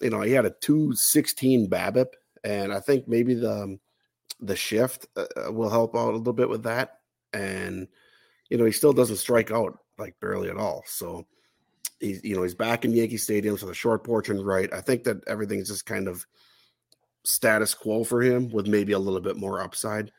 you know, he had a two sixteen BABIP, and I think maybe the the shift uh, uh, will help out a little bit with that. And you know, he still doesn't strike out like barely at all. So he's you know he's back in Yankee Stadium, so the short porch and right. I think that everything's just kind of status quo for him with maybe a little bit more upside.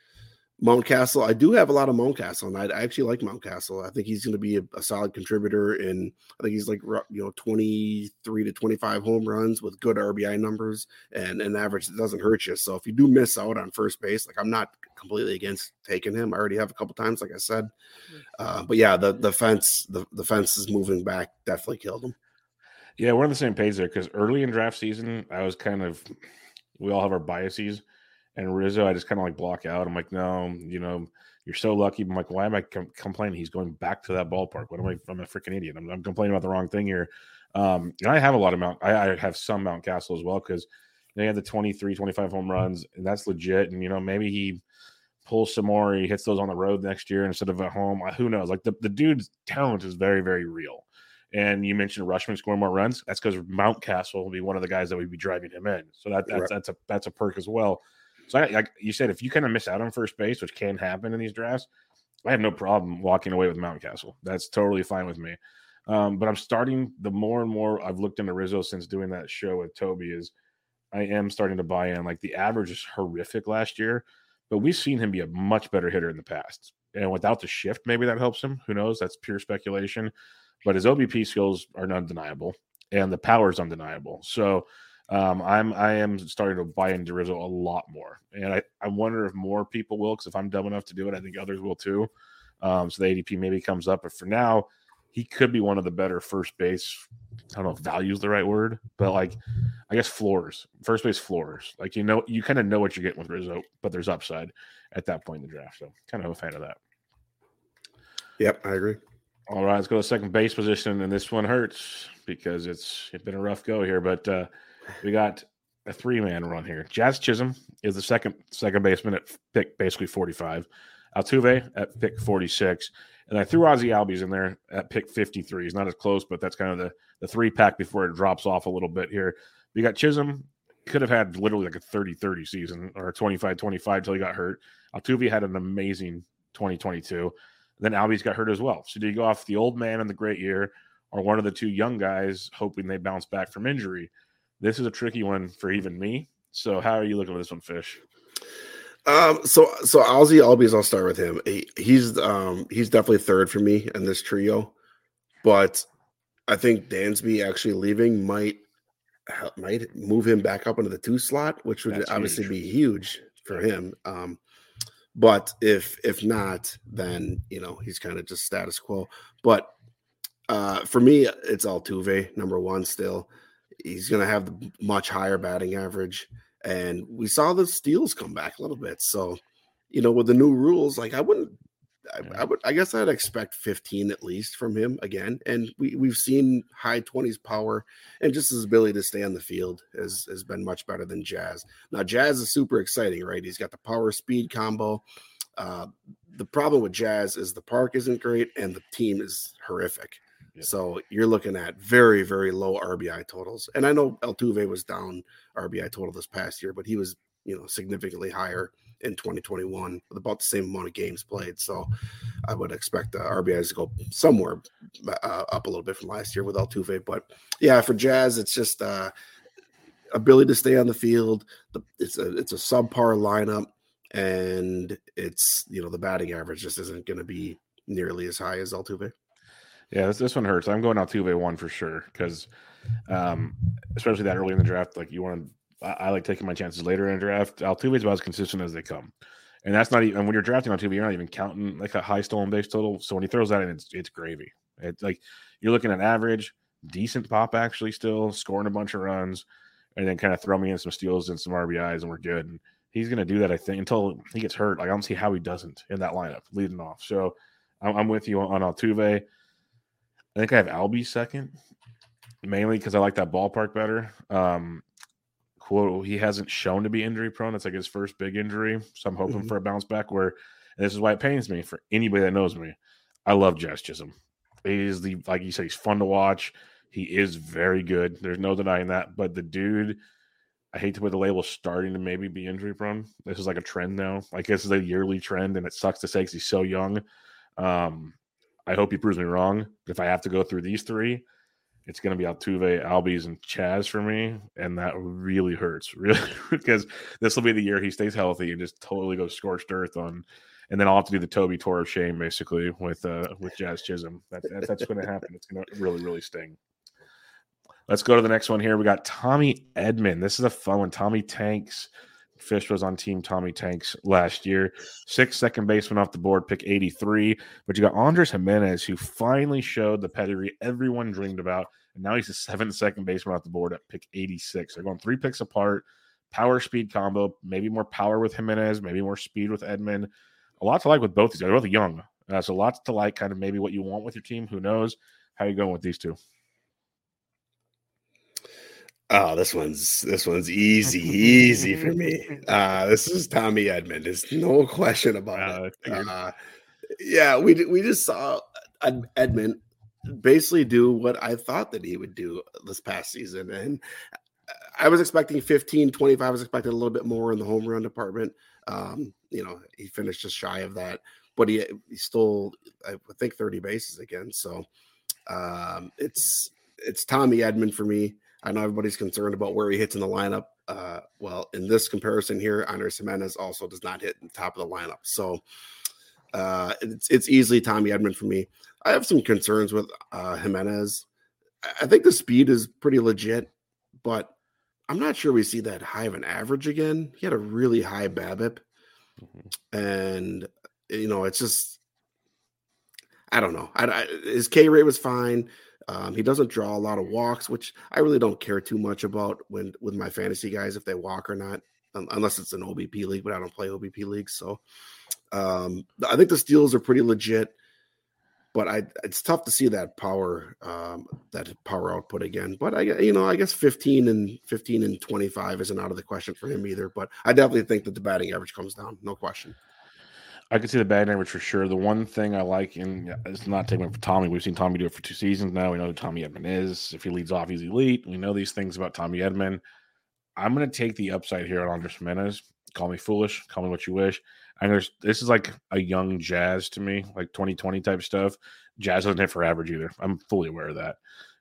Mountcastle, I do have a lot of Mountcastle, and I, I actually like Mountcastle. I think he's going to be a, a, solid contributor, and I think he's like you know twenty three to twenty five home runs with good RBI numbers and an average that doesn't hurt you. So if you do miss out on first base, like I'm not completely against taking him. I already have a couple times, like I said, uh, but yeah, the the fence the the fence is moving back definitely killed him. Yeah, we're on the same page there because early in draft season, I was kind of we all have our biases and Rizzo, I just kind of like block out. I'm like, no, you know, you're so lucky. I'm like, why am I com- complaining? He's going back to that ballpark. What am I? I'm a freaking idiot. I'm, I'm, complaining about the wrong thing here. Um, and I have a lot of Mount. I, I have some Mountcastle as well because they had the 23, 25 home runs, and that's legit. And you know, maybe he pulls some more. He hits those on the road next year instead of at home. Who knows? Like the, the dude's talent is very, very real. And you mentioned Rutschman scoring more runs. That's because Mountcastle will be one of the guys that would be driving him in. So that, that's right. that's a that's a perk as well. So, I, like you said, if you kind of miss out on first base, which can happen in these drafts, I have no problem walking away with Mountcastle. That's totally fine with me. Um, but I'm starting the more and more I've looked into Rizzo since doing that show with Toby is I am starting to buy in. Like the average is horrific last year, but we've seen him be a much better hitter in the past. And without the shift, maybe that helps him. Who knows? That's pure speculation. But his OBP skills are undeniable, and the power is undeniable. So um, I'm I am starting to buy into Rizzo a lot more, and I, I wonder if more people will because if I'm dumb enough to do it, I think others will too. Um, so the ADP maybe comes up, but for now, he could be one of the better first base. I don't know if value is the right word, but like I guess floors, first base floors. Like you know, you kind of know what you're getting with Rizzo, but there's upside at that point in the draft. So kind of a fan of that. Yep, I agree. All right, let's go to second base position, and this one hurts because it's it's been a rough go here, but. uh we got a three man run here. Jazz Chisholm is the second second baseman at pick basically 45. Altuve at pick 46. And I threw Ozzie Albies in there at pick 53. He's not as close, but that's kind of the, the three pack before it drops off a little bit here. We got Chisholm, could have had literally like a 30 30 season or 25 25 until he got hurt. Altuve had an amazing 2022. Then Albies got hurt as well. So do you go off the old man in the great year or one of the two young guys hoping they bounce back from injury? This is a tricky one for even me. So how are you looking at this one, Fish? Um, so so Ozzie Albies, I'll start with him. He, he's um he's definitely third for me in this trio, but I think Dansby actually leaving might might move him back up into the two slot, which would That's obviously huge. be huge for him. Um, but if if not, then you know he's kind of just status quo. But uh, for me, it's Altuve number one still. He's going to have the much higher batting average. And we saw the steals come back a little bit. So, you know, with the new rules, like I wouldn't, I, I, would, I guess I'd expect 15 at least from him again. And we, we've seen high 20s power and just his ability to stay on the field has, has been much better than Jazz. Now, Jazz is super exciting, right? He's got the power speed combo. Uh, the problem with Jazz is the park isn't great and the team is horrific. So you're looking at very, very low RBI totals. And I know Altuve was down RBI total this past year, but he was, you know, significantly higher in 2021 with about the same amount of games played. So I would expect the RBIs to go somewhere uh, up a little bit from last year with Altuve. But yeah, for Jazz, it's just uh, ability to stay on the field. It's a it's a subpar lineup, and it's you know the batting average just isn't going to be nearly as high as Altuve. Yeah, this, this one hurts. I'm going Altuve one for sure because, um, especially that early in the draft, like you want to, I, I, like taking my chances later in the draft. Altuve is about as consistent as they come, and that's not even when you're drafting Altuve, you're not even counting like a high stolen base total. So when he throws that in, it's it's gravy. It's like you're looking at average, decent pop actually, still scoring a bunch of runs, and then kind of throw me in some steals and some RBIs, and we're good. And he's going to do that, I think, until he gets hurt. Like I don't see how he doesn't in that lineup leading off. So I'm, I'm with you on Altuve. I think I have Albie second, mainly because I like that ballpark better. Um, quote, he hasn't shown to be injury prone. That's like his first big injury. So I'm hoping mm-hmm. for a bounce back where, and this is why it pains me for anybody that knows me. I love Jazz Chisholm. He is the, like you said, he's fun to watch. He is very good. There's no denying that. But the dude, I hate to put the label starting to maybe be injury prone. This is like a trend now. Like this is a yearly trend, and it sucks to say because he's so young. Um, I hope he proves me wrong. If I have to go through these three, it's going to be Altuve, Albies, and Chaz for me, and that really hurts, really, because this will be the year he stays healthy and just totally goes scorched earth on, and then I'll have to do the Toby tour of shame basically with uh with Jazz Chisholm. That, that that's going to happen. It's going to really really sting. Let's go to the next one here. We got Tommy Edman. This is a fun one. Tommy Tanks. Fish was on team Tommy Tanks last year. Six second baseman off the board, pick 83. But you got Andres Gimenez, who finally showed the pedigree everyone dreamed about. And now he's a seventh second baseman off the board at pick 86. They're going three picks apart. Power speed combo, maybe more power with Jimenez, maybe more speed with Edman. A lot to like with both these guys. They're both young. Uh, so lots to like, kind of maybe what you want with your team. Who knows? How you going with these two? Oh, this one's this one's easy, easy for me. Uh, this is Tommy Edman. There's no question about it. Uh, yeah, we we just saw Edman basically do what I thought that he would do this past season, and I was expecting 15, 25. I was expecting a little bit more in the home run department. Um, you know, he finished just shy of that, but he he stole I think 30 bases again. So um, it's it's Tommy Edman for me. I know everybody's concerned about where he hits in the lineup. Uh, well, in this comparison here, Andres Gimenez also does not hit the top of the lineup. So uh, it's it's easily Tommy Edman for me. I have some concerns with uh, Gimenez. I think the speed is pretty legit, but I'm not sure we see that high of an average again. He had a really high BABIP, mm-hmm. and you know, it's just I don't know. I, I, his K rate was fine. Um, he doesn't draw a lot of walks, which I really don't care too much about when with my fantasy guys if they walk or not, um, unless it's an OBP league. But I don't play OBP leagues, so um, I think the steals are pretty legit. But I, it's tough to see that power, um, that power output again. But I, you know, I guess 15 and 15 and 25 isn't out of the question for him either. But I definitely think that the batting average comes down, no question. I could see the bad average for sure. The one thing I like, and it's not taking for Tommy. We've seen Tommy do it for two seasons now. We know who Tommy Edman is. If he leads off, he's elite. We know these things about Tommy Edman. I'm going to take the upside here on Andres Gimenez. Call me foolish. Call me what you wish. And this is like a young Jazz to me, like 2020 type stuff. Jazz doesn't hit for average either. I'm fully aware of that.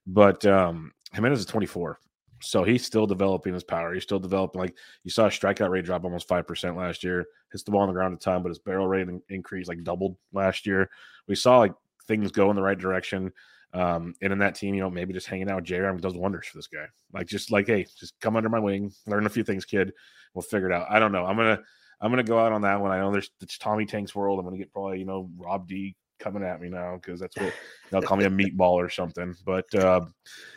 But um Gimenez is 24. So he's still developing his power. He's still developing. Like you saw a strikeout rate drop almost five percent last year. Hits the ball on the ground a ton, but his barrel rate increased like doubled last year. We saw like things go in the right direction. Um, and in that team, you know, maybe just hanging out with J Ram does wonders for this guy. Like just like, hey, just come under my wing, learn a few things, kid. We'll figure it out. I don't know. I'm gonna I'm gonna go out on that one. I know there's it's Tommy Tank's world. I'm gonna get probably you know Rob D coming at me now because that's what they'll call me a meatball or something. But uh,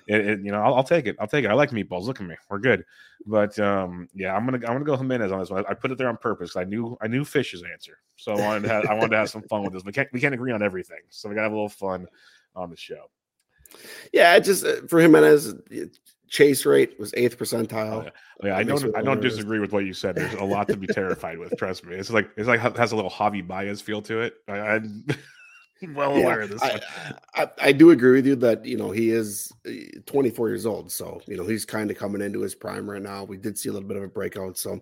it, it, you know, I'll, I'll, take it. I'll take it. I like meatballs. Look at me, we're good. But um, yeah, I'm gonna I'm gonna go Gimenez on this one. I, I put it there on purpose. I knew I knew Fish's answer, so I wanted to have, I wanted to have some fun with this. We can't we can't agree on everything, so we gotta have a little fun on the show. Yeah, just uh, for Gimenez, chase rate was eighth percentile. Oh, yeah. Oh, yeah I don't I don't disagree with what you said. There's a lot to be terrified with. Trust me. It's like it's like has a little Javi Baez feel to it. I, I well aware of this. I, I, I, do agree with you that you know he is eh, 24 years old, so you know he's kind of coming into his prime right now. We did see a little bit of a breakout, so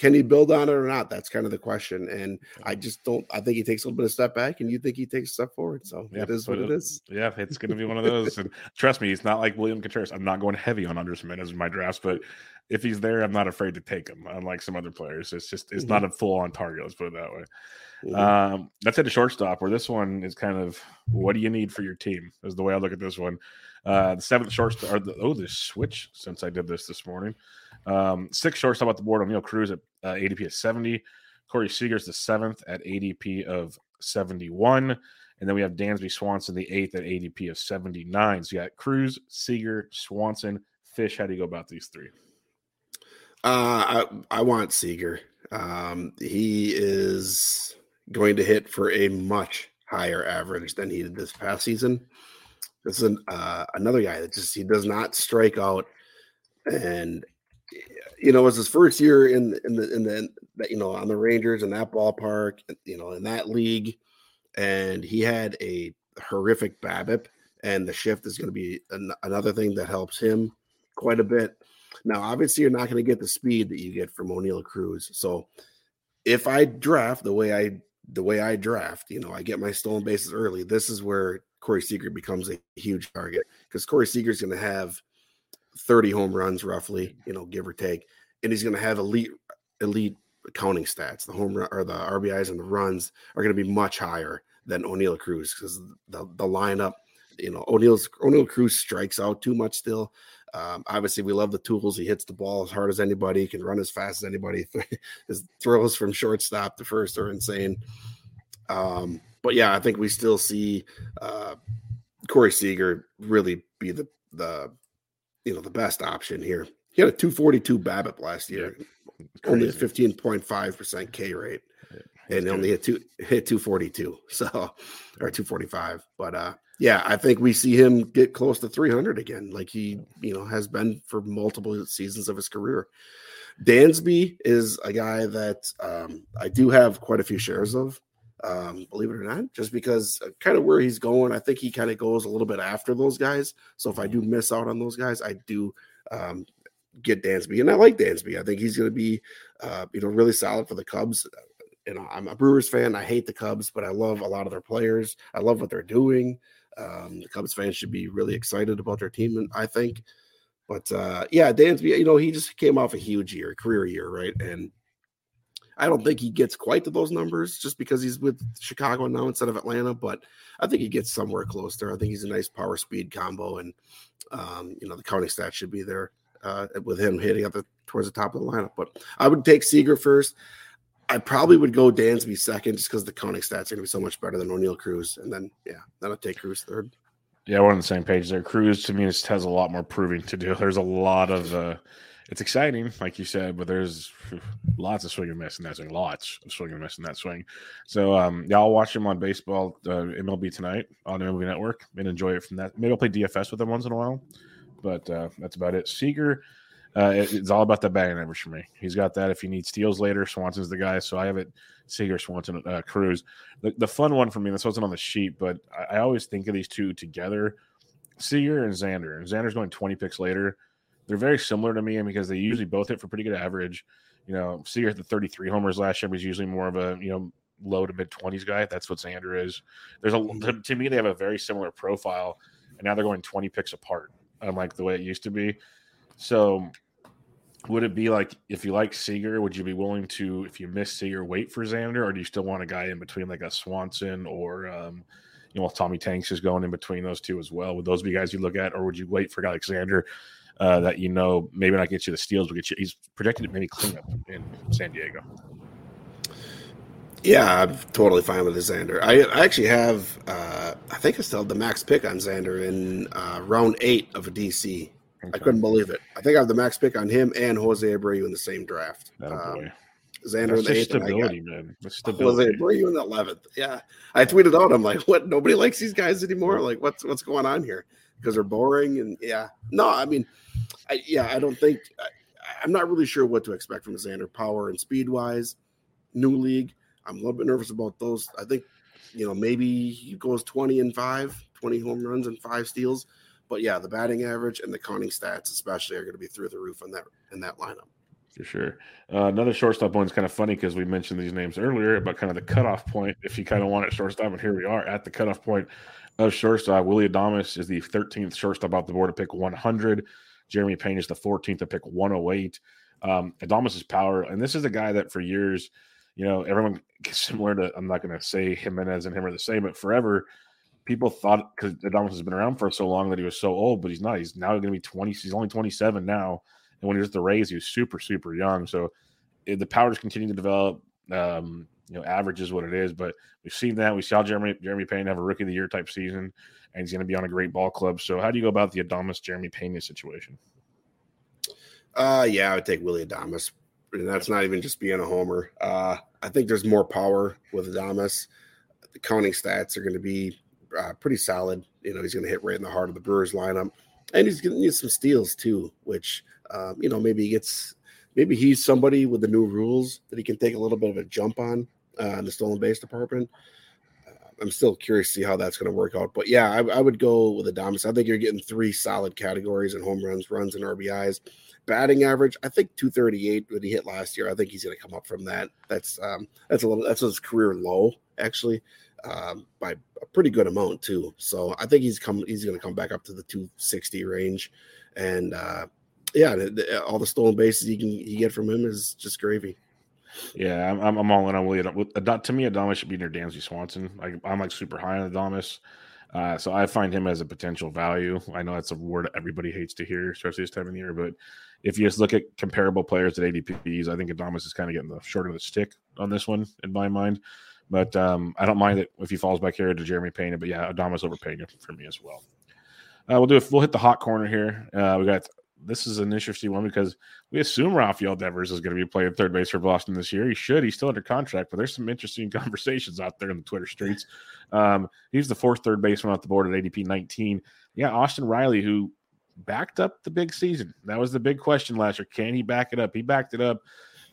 can he build on it or not? That's kind of the question. And I just don't. I think he takes a little bit of step back, and you think he takes a step forward. So yeah, it is what it is. Yeah, it's going to be one of those. and trust me, he's not like William Contreras. I'm not going heavy on Andres Gimenez in my drafts, but if he's there, I'm not afraid to take him. Unlike some other players, it's just it's mm-hmm. not a full on target. Let's put it that way. Mm-hmm. Um, let's hit a shortstop. Where this one is kind of what do you need for your team? Is the way I look at this one. Uh, the seventh shortstop. Or the, oh, the switch since I did this this morning. Um, six shortstop at the board. Oneil Cruz at uh, ADP of 70. Corey Seager's the seventh at ADP of 71. And then we have Dansby Swanson, the eighth at ADP of 79. So you got Cruz, Seager, Swanson, Fish. How do you go about these three? Uh, I, I want Seager. Um, he is going to hit for a much higher average than he did this past season. This is an, uh, another guy that just he does not strike out, and you know, it was his first year in in the in the you know on the Rangers in that ballpark, you know, in that league, and he had a horrific BABIP, and the shift is going to be an, another thing that helps him quite a bit. Now, obviously, you're not going to get the speed that you get from Oneil Cruz. So, if I draft the way I the way I draft, you know, I get my stolen bases early. This is where Corey Seager becomes a huge target because Corey Seager is going to have 30 home runs roughly, you know, give or take, and he's going to have elite elite counting stats. The home run or the RBIs and the runs are going to be much higher than Oneil Cruz because the the lineup, you know, Oneil's Oneil Cruz strikes out too much still. Um, obviously, we love the tools. He hits the ball as hard as anybody. He can run as fast as anybody. His throws from shortstop to first are insane. Um, but yeah, I think we still see uh, Corey Seager really be the the you know the best option here. He had a 242 BABIP last year, yeah. only a 15.5 percent K rate, yeah, and only hit two hit 242, so or 245. But uh, yeah, I think we see him get close to 300 again, like he you know has been for multiple seasons of his career. Dansby is a guy that um, I do have quite a few shares of um, believe it or not, just because kind of where he's going, I think he kind of goes a little bit after those guys. So if I do miss out on those guys, I do um, get Dansby, and I like Dansby. I think he's going to be, uh, you know, really solid for the Cubs. You know, I'm a Brewers fan. I hate the Cubs, but I love a lot of their players. I love what they're doing. Um, the Cubs fans should be really excited about their team, I think. But uh, yeah, Dansby, you know, he just came off a huge year, career year, right? And I don't think he gets quite to those numbers just because he's with Chicago now instead of Atlanta, but I think he gets somewhere close there. I think he's a nice power speed combo, and um, you know the counting stats should be there uh, with him hitting up the, towards the top of the lineup. But I would take Seager first. I probably would go Dansby second just because the counting stats are going to be so much better than Oneil Cruz, and then yeah, then I'll take Cruz third. Yeah, we're on the same page there. Cruz to me just has a lot more proving to do. There's a lot of uh, it's exciting, like you said, but there's lots of swing and miss in that swing, lots of swing and miss in that swing. So, um, yeah, I'll watch him on baseball uh, MLB tonight on the MLB Network and enjoy it from that. Maybe I'll play DFS with him once in a while, but uh, that's about it. Seager, uh, it, it's all about the batting average for me. He's got that. If he needs steals later, Swanson's the guy. So I have it. Seager, Swanson, uh, Cruz. The, the fun one for me. This wasn't on the sheet, but I, I always think of these two together. Seager and Xander. And Xander's going 20 picks later. They're very similar to me because they usually both hit for pretty good average. You know, Seager hit the 33 homers last year, he's usually more of a, you know, low to mid 20s guy. That's what Xander is. There's a, to me, they have a very similar profile, and now they're going 20 picks apart, unlike the way it used to be. So, would it be like if you like Seager, would you be willing to, if you miss Seager, wait for Xander, or do you still want a guy in between like a Swanson or, um, you know, Tommy Tanks is going in between those two as well? Would those be guys you look at, or would you wait for a guy like Xander uh, that you know maybe not get you the steals, but get you. He's projected to maybe cleanup in San Diego. Yeah, I'm totally fine with Xander. I, I actually have, uh, I think I still have the max pick on Xander in uh, round eight of a DC. Okay. I couldn't believe it. I think I have the max pick on him and Jose Abreu in the same draft. Oh, um, Xander in the eighth. Stability, man. stability. Jose Abreu in the eleventh. Yeah, I tweeted out. I'm like, what? Nobody likes these guys anymore. Like, what's what's going on here? Because they're boring. And yeah, no, I mean, I, yeah, I don't think I, am not really sure what to expect from Xander Power and speed wise. New league, I'm a little bit nervous about those. I think you know maybe he goes 20 and five, 20 home runs and five steals. But yeah, the batting average and the counting stats, especially, are going to be through the roof in that in that lineup. For sure. Uh, another shortstop one is kind of funny because we mentioned these names earlier about kind of the cutoff point. If you kind of want it shortstop, and here we are at the cutoff point of shortstop. Willy Adames is the 13th shortstop off the board to pick 100. Jeremy Pena is the 14th to pick 108. Um, Adames' power, and this is a guy that for years, you know, everyone gets similar to, I'm not going to say Gimenez and him are the same, but forever, people thought because Adames has been around for so long that he was so old, but he's not. He's now going to be 20. He's only 27 now. And when he was at the Rays, he was super, super young. So it, the powers continue to develop. Um, you know, average is what it is, but we've seen that. We saw Jeremy Jeremy Pena have a rookie of the year type season and he's going to be on a great ball club. So, how do you go about the Adames Jeremy Pena situation? Uh, yeah, I would take Willy Adames, and that's not even just being a homer. Uh, I think there's more power with Adames. The counting stats are going to be uh, pretty solid. You know, he's going to hit right in the heart of the Brewers lineup, and he's going to need some steals too, which um, you know maybe he gets. Maybe he's somebody with the new rules that he can take a little bit of a jump on uh, in the stolen base department. I'm still curious to see how that's going to work out. But yeah, I, I would go with Adames. I think you're getting three solid categories in home runs, runs, and RBIs. Batting average, I think 238 that he hit last year. I think he's going to come up from that. That's um, that's a little that's his career low actually. Uh, by a pretty good amount too. So I think he's come he's going to come back up to the 260 range, and uh, yeah, the, the, all the stolen bases he can he get from him is just gravy. Yeah, I'm, I'm all in on William. To me, Adames should be near Dansby Swanson. Like I'm like super high on Adames. Uh, so I find him as a potential value. I know that's a word everybody hates to hear, especially this time of the year. But if you just look at comparable players at ADPs, I think Adames is kind of getting the short of the stick on this one in my mind. But um, I don't mind it if he falls back here to Jeremy Pena. But yeah, Adames overpaying it for me as well. Uh, we'll do it. We'll hit the hot corner here. Uh, we got this is an interesting one because we assume Rafael Devers is going to be playing third base for Boston this year. He should. He's still under contract, but there's some interesting conversations out there in the Twitter streets. Um, he's the fourth third baseman off the board at ADP 19. Yeah, Austin Riley, who backed up the big season. That was the big question last year. Can he back it up? He backed it up.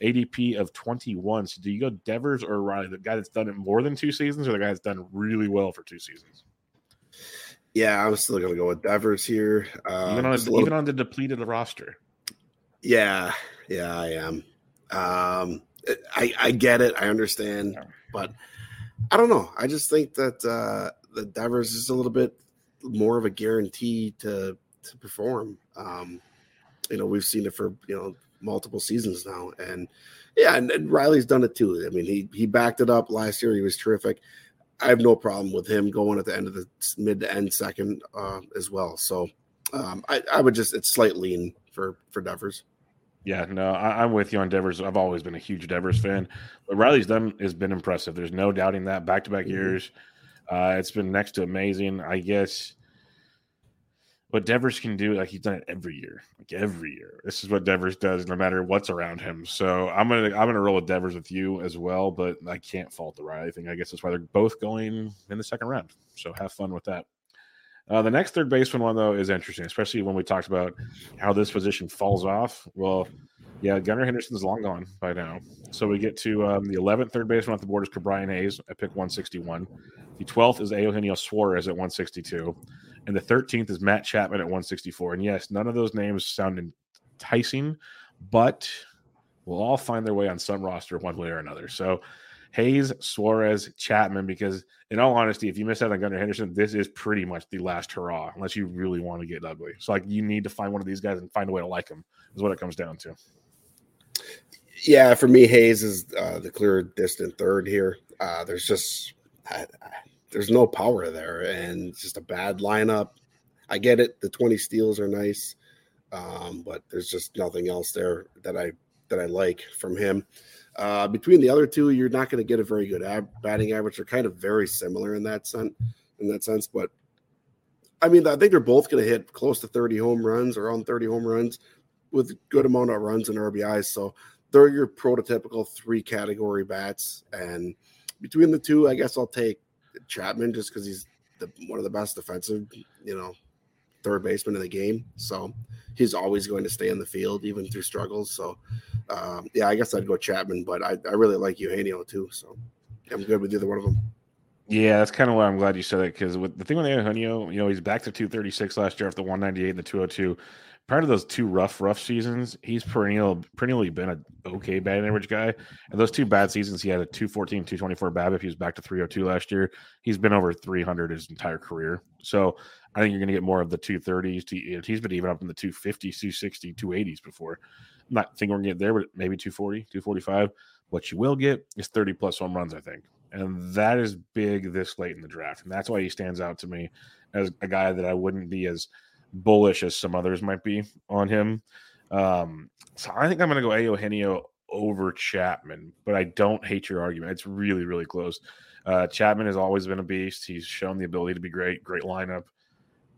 ADP of 21. So do you go Devers or Riley, the guy that's done it more than two seasons, or the guy that's done really well for two seasons? Yeah, I'm still going to go with Devers here. Uh, even on little... even on the depleted roster. Yeah, yeah, I am. Um, I I get it, I understand, yeah. but I don't know. I just think that uh, the Devers is a little bit more of a guarantee to to perform. Um, you know, we've seen it for you know multiple seasons now, and yeah, and, and Riley's done it too. I mean, he he backed it up last year. He was terrific. I have no problem with him going at the end of the mid to end second uh, as well. So um, I, I, would just it's slight lean for for Devers. Yeah, no, I, am with you on Devers. I've always been a huge Devers fan. but Riley's done has been impressive. There's no doubting that. Back to back years, uh, it's been next to amazing. I guess what Devers can do, like he's done it every year, like every year. This is what Devers does, no matter what's around him. So I'm gonna I'm gonna roll with Devers with you as well, but I can't fault the ride. I think I guess that's why they're both going in the second round. So have fun with that. Uh, the next third baseman one though is interesting, especially when we talked about how this position falls off. Well, yeah, Gunnar Henderson's long gone by now. So we get to um, the 11th third baseman off the board is Ke'Bryan Hayes at pick 161. The 12th is Eugenio Suarez at 162 and the 13th is Matt Chapman at 164. And yes, none of those names sound enticing, but we'll all find their way on some roster one way or another. So Hayes, Suarez, Chapman, because in all honesty, if you miss out on Gunnar Henderson, this is pretty much the last hurrah, unless you really want to get ugly. So like you need to find one of these guys and find a way to like them, is what it comes down to. Yeah, for me, Hayes is uh, the clear distant third here. Uh, there's just I, there's no power there and just a bad lineup. I get it. The 20 steals are nice. Um, but there's just nothing else there that I that I like from him. Uh, between the other two, you're not going to get a very good ab- batting average. They're kind of very similar in that sense. In that sense, but I mean, I think they're both going to hit close to 30 home runs, around 30 home runs, with good amount of runs and RBIs. So they're your prototypical three category bats. And between the two, I guess I'll take Chapman just because he's the, one of the best defensive, you know, third baseman in the game. So he's always going to stay in the field even through struggles. So um, yeah, I guess I'd go Chapman, but I, I really like Eugenio too. So I'm good with either one of them. Yeah, that's kind of why I'm glad you said it because with the thing with Eugenio, you know, he's back to 236 last year after the 198 and the 202 prior to those two rough, rough seasons, he's perennial, perennially been an okay batting average guy. And those two bad seasons, he had a 214, 224 BABIP. He was back to 302 last year. He's been over 300 his entire career. So I think you're going to get more of the 230s. He's been even up in the 250s, 260, 280s before. I'm not thinking we're going to get there, but maybe 240, 245. What you will get is 30 plus home runs, I think. And that is big this late in the draft. And that's why he stands out to me as a guy that I wouldn't be as – bullish as some others might be on him. Um, so I think I'm going to go Eugenio over Chapman, but I don't hate your argument. It's really, really close. Uh, Chapman has always been a beast. He's shown the ability to be great, great lineup.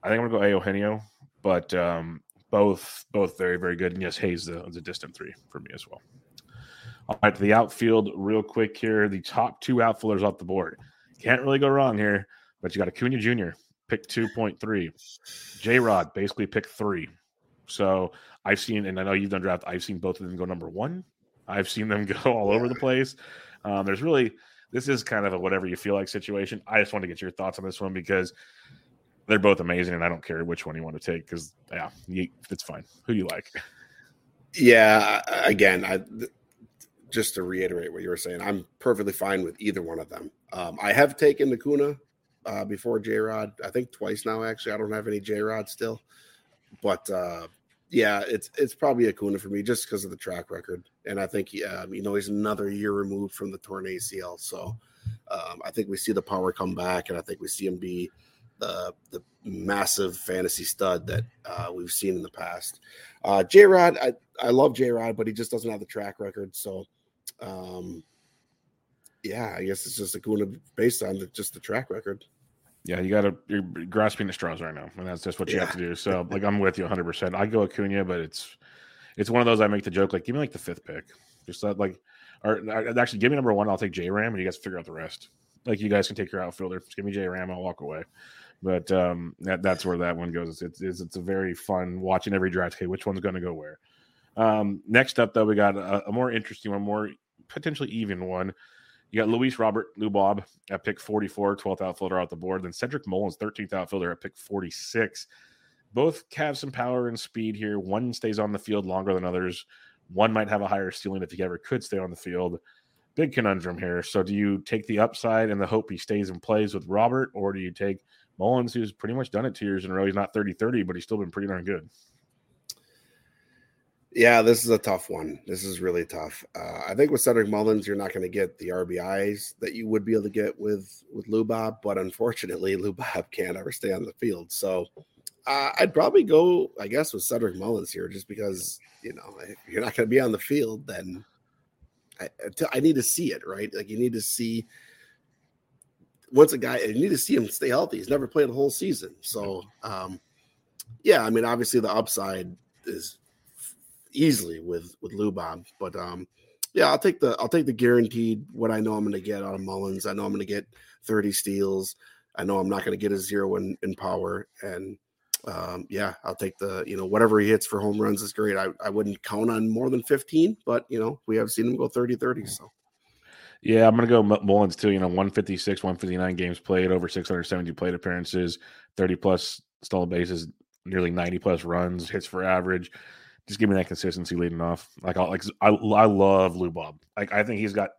I think I'm going to go Eugenio, but um, both both very, very good. And yes, Hayes is a distant three for me as well. All right, the outfield, real quick here. The top two outfielders off the board. Can't really go wrong here, but you got Acuna Jr., pick 2.3. J Rod basically pick three. So I've seen, and I know you've done draft, I've seen both of them go number one. I've seen them go all over the place. Um, there's really, this is kind of a whatever you feel like situation. I just want to get your thoughts on this one because they're both amazing, and I don't care which one you want to take because, yeah, you, it's fine. Who do you like? Yeah, again, I just to reiterate what you were saying, I'm perfectly fine with either one of them. Um, I have taken Acuna uh, before J Rod. I think twice now. Actually, I don't have any J Rod still, but uh, yeah, it's it's probably Acuna for me just because of the track record, and I think um, you know he's another year removed from the torn ACL, so um, I think we see the power come back, and I think we see him be the the massive fantasy stud that uh, we've seen in the past. Uh, J Rod, I I love J Rod, but he just doesn't have the track record, so. Um, yeah, I guess it's just Acuna based on the, just the track record. Yeah, you got to you're grasping the straws right now, and that's just what you yeah. have to do. So, like, I'm with you 100. percent I go Acuna, but it's it's one of those I make the joke like, give me like the fifth pick, just that, like, or actually give me number one. I'll take J Ram, and you guys figure out the rest. Like, you guys can take your outfielder. Just give me J Ram. I'll walk away. But um, that, that's where that one goes. It's, it's it's a very fun watching every draft. Okay, which one's going to go where? Um, next up, though, we got a, a more interesting one, more potentially even one. You got Luis Robert Lubob at pick 44, 12th outfielder out the board. Then Cedric Mullins, 13th outfielder at pick 46. Both have some power and speed here. One stays on the field longer than others. One might have a higher ceiling if he ever could stay on the field. Big conundrum here. So, do you take the upside and the hope he stays and plays with Robert, or do you take Mullins, who's pretty much done it two years in a row? He's not 30 30, but he's still been pretty darn good. Yeah, this is a tough one. This is really tough. Uh, I think with Cedric Mullins, you're not going to get the RBIs that you would be able to get with with Lubob, but unfortunately, Lubob can't ever stay on the field. So uh, I'd probably go, I guess, with Cedric Mullins here, just because you know if you're not going to be on the field, then I, I need to see it, right? Like you need to see once a guy, you need to see him stay healthy. He's never played a whole season, so um, yeah. I mean, obviously the upside is easily with with Lubob. But um, yeah, I'll take the I'll take the guaranteed what I know I'm going to get out of Mullins. I know I'm going to get 30 steals. I know I'm not going to get a zero in, in power. And um, yeah, I'll take the you know whatever he hits for home runs is great. I, I wouldn't count on more than 15, but you know we have seen him go 30 30. So. Yeah, I'm going to go Mullins too. You know, 156, 159 games played, over 670 plate appearances, 30 plus stolen bases, nearly 90 plus runs, hits for average just give me that consistency leading off. Like I like I I love Lubob. Like I think he's got.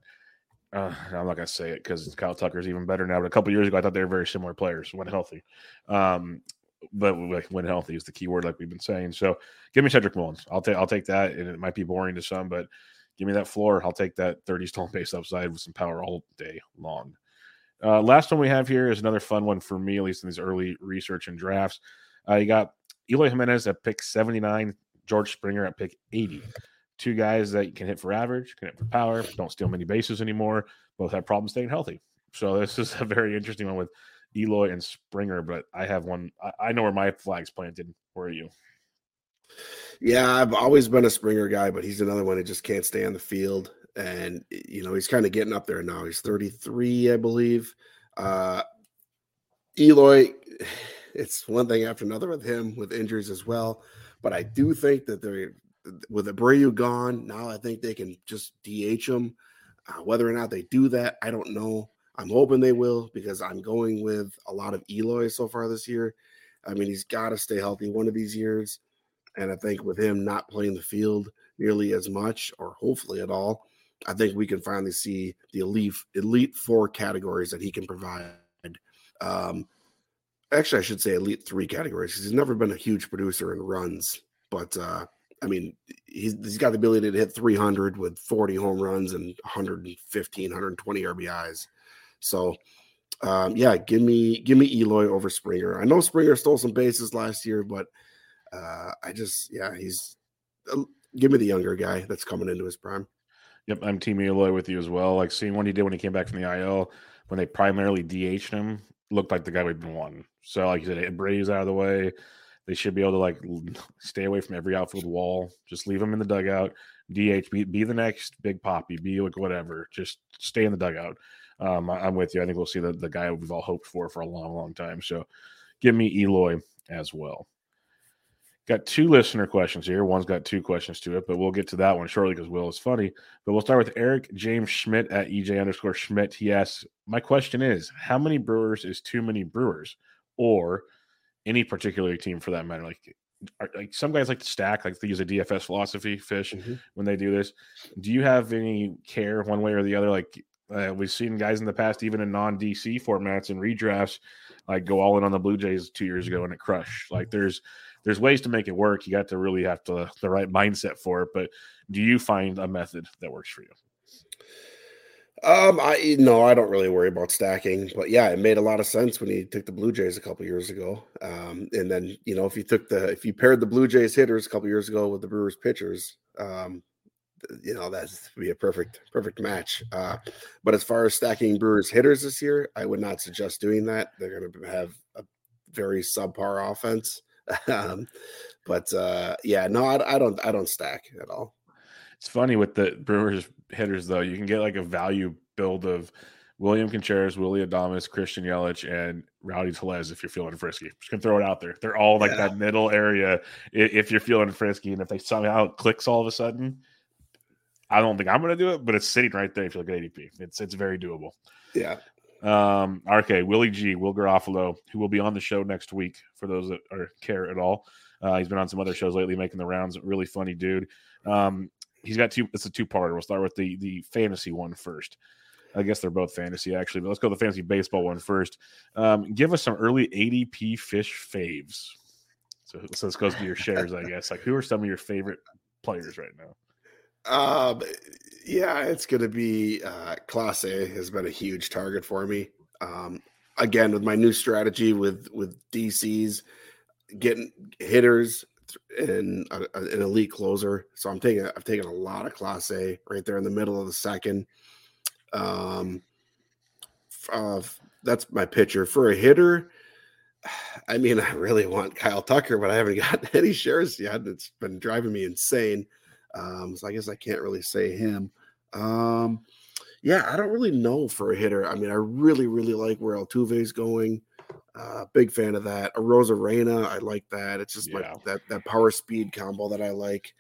Uh, I'm not gonna say it because Kyle Tucker's even better now. But a couple years ago, I thought they were very similar players when healthy. Um, but like when healthy is the key word, like we've been saying. So give me Cedric Mullins. I'll take I'll take that, and it might be boring to some, but give me that floor. I'll take that 30 stolen base upside with some power all day long. Uh, last one we have here is another fun one for me, at least in these early research and drafts. Uh, you got Eloy Jimenez at pick 79, George Springer at pick 80. Two guys that can hit for average, can hit for power, don't steal many bases anymore. Both have problems staying healthy. So this is a very interesting one with Eloy and Springer. But I have one. I, I know where my flag's planted. Where are you? Yeah, I've always been a Springer guy, but he's another one that just can't stay on the field. And you know, he's kind of getting up there now. He's 33, I believe. Uh Eloy, it's one thing after another with him with injuries as well. But I do think that they're with Abreu gone now. I think they can just DH him. Uh, whether or not they do that, I don't know. I'm hoping they will because I'm going with a lot of Eloy so far this year. I mean, he's got to stay healthy one of these years. And I think with him not playing the field nearly as much, or hopefully at all, I think we can finally see the elite elite four categories that he can provide. Um, actually, I should say elite three categories because he's never been a huge producer in runs. But uh, I mean, he's, he's got the ability to hit 300 with 40 home runs and 115, 120 RBIs. So, um, yeah, give me give me Eloy over Springer. I know Springer stole some bases last year, but uh, I just yeah, he's uh, give me the younger guy that's coming into his prime. Yep, I'm team Eloy with you as well. Like seeing what he did when he came back from the IL when they primarily DH'd him looked like the guy we've been wanting. So, like you said, Abreu's out of the way. They should be able to like stay away from every outfield wall. Just leave them in the dugout. DH, be, be the next Big Papi, be like whatever. Just stay in the dugout. Um, I, am with you. I think we'll see the, the guy we've all hoped for for a long, long time. So, give me Eloy as well. Got two listener questions here. One's got two questions to it, but we'll get to that one shortly because Will is funny. But we'll start with Eric James Schmidt at EJ underscore Schmidt. He asks, My question is, how many Brewers is too many Brewers? Or any particular team for that matter? Like, are, like some guys like to stack, like they use a DFS philosophy, fish, mm-hmm. when they do this. Do you have any care one way or the other? Like, Uh, we've seen guys in the past, even in non DC formats and redrafts, like go all in on the Blue Jays two years ago and it crushed. Like there's there's ways to make it work. You got to really have to the right mindset for it. But do you find a method that works for you? Um, I no, I don't really worry about stacking, but yeah, it made a lot of sense when he took the Blue Jays a couple years ago. Um, and then you know if you took the if you paired the Blue Jays hitters a couple years ago with the Brewers pitchers, um, you know that's be a perfect perfect match. Uh, but as far as stacking Brewers hitters this year, I would not suggest doing that. They're going to have a very subpar offense. um, but uh, yeah, no, I, I don't I don't stack at all. It's funny with the Brewers hitters though. You can get like a value build of William Contreras, Willy Adames, Christian Yelich, and Rowdy Tellez if you're feeling frisky. Just gonna throw it out there. They're all like yeah. that middle area if you're feeling frisky. And if they somehow clicks all of a sudden, I don't think I'm gonna do it, but it's sitting right there if you look at ADP. It's it's very doable. Yeah. Um, okay, Willie G, Will Garofalo, who will be on the show next week for those that are care at all. Uh, he's been on some other shows lately, making the rounds. Really funny dude. Um, he's got two. It's a two parter. We'll start with the the fantasy one first. I guess they're both fantasy actually, but let's go to the fantasy baseball one first. Um, give us some early ADP fish faves. So, so this goes to your shares, I guess. Like, who are some of your favorite players right now? Um, yeah, it's going to be uh, Clase has been a huge target for me. Um, again, with my new strategy with with DCs, getting hitters and a, an elite closer. So I'm taking I've taken a lot of Clase right there in the middle of the second. Um, uh, that's my pitcher for a hitter. I mean, I really want Kyle Tucker, but I haven't gotten any shares yet. It's been driving me insane. Um, so I guess I can't really say him. Um, yeah, I don't really know for a hitter. I mean, I really, really like where Altuve is going. Uh, big fan of that. Arozarena, I like that. It's just yeah. like that that power speed combo that I like.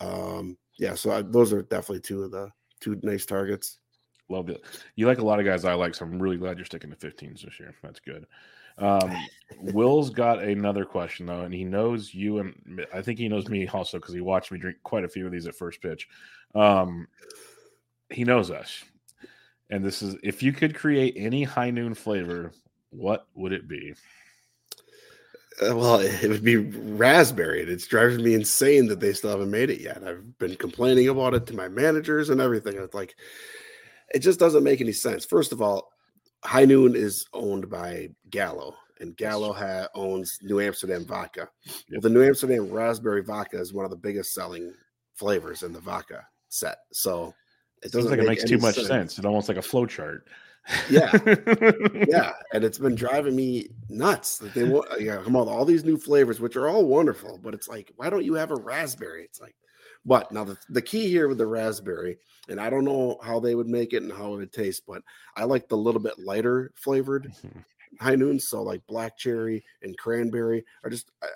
Um, yeah, so I, those are definitely two of the two nice targets. Love it. You like a lot of guys I like, so I'm really glad you're sticking to 15s this year. That's good. Um, Will's got another question though, and he knows you, and I think he knows me also because he watched me drink quite a few of these at first pitch. Um, he knows us, and this is if you could create any high noon flavor, what would it be? Uh, well, it would be raspberry. It's driving me insane that they still haven't made it yet. I've been complaining about it to my managers and everything. It's like it just doesn't make any sense. First of all, High Noon is owned by Gallo, and Gallo ha- owns New Amsterdam vodka. Well, the New Amsterdam raspberry vodka is one of the biggest selling flavors in the vodka set. So it doesn't like it makes too much sense. sense. It's almost like a flow chart. Yeah, yeah, and it's been driving me nuts that they want. Yeah, come on, all these new flavors, which are all wonderful, but it's like, why don't you have a raspberry? It's like, but now the, the key here with the raspberry, and I don't know how they would make it and how it would taste, but I like the little bit lighter flavored mm-hmm. high noons. So like black cherry and cranberry are just I,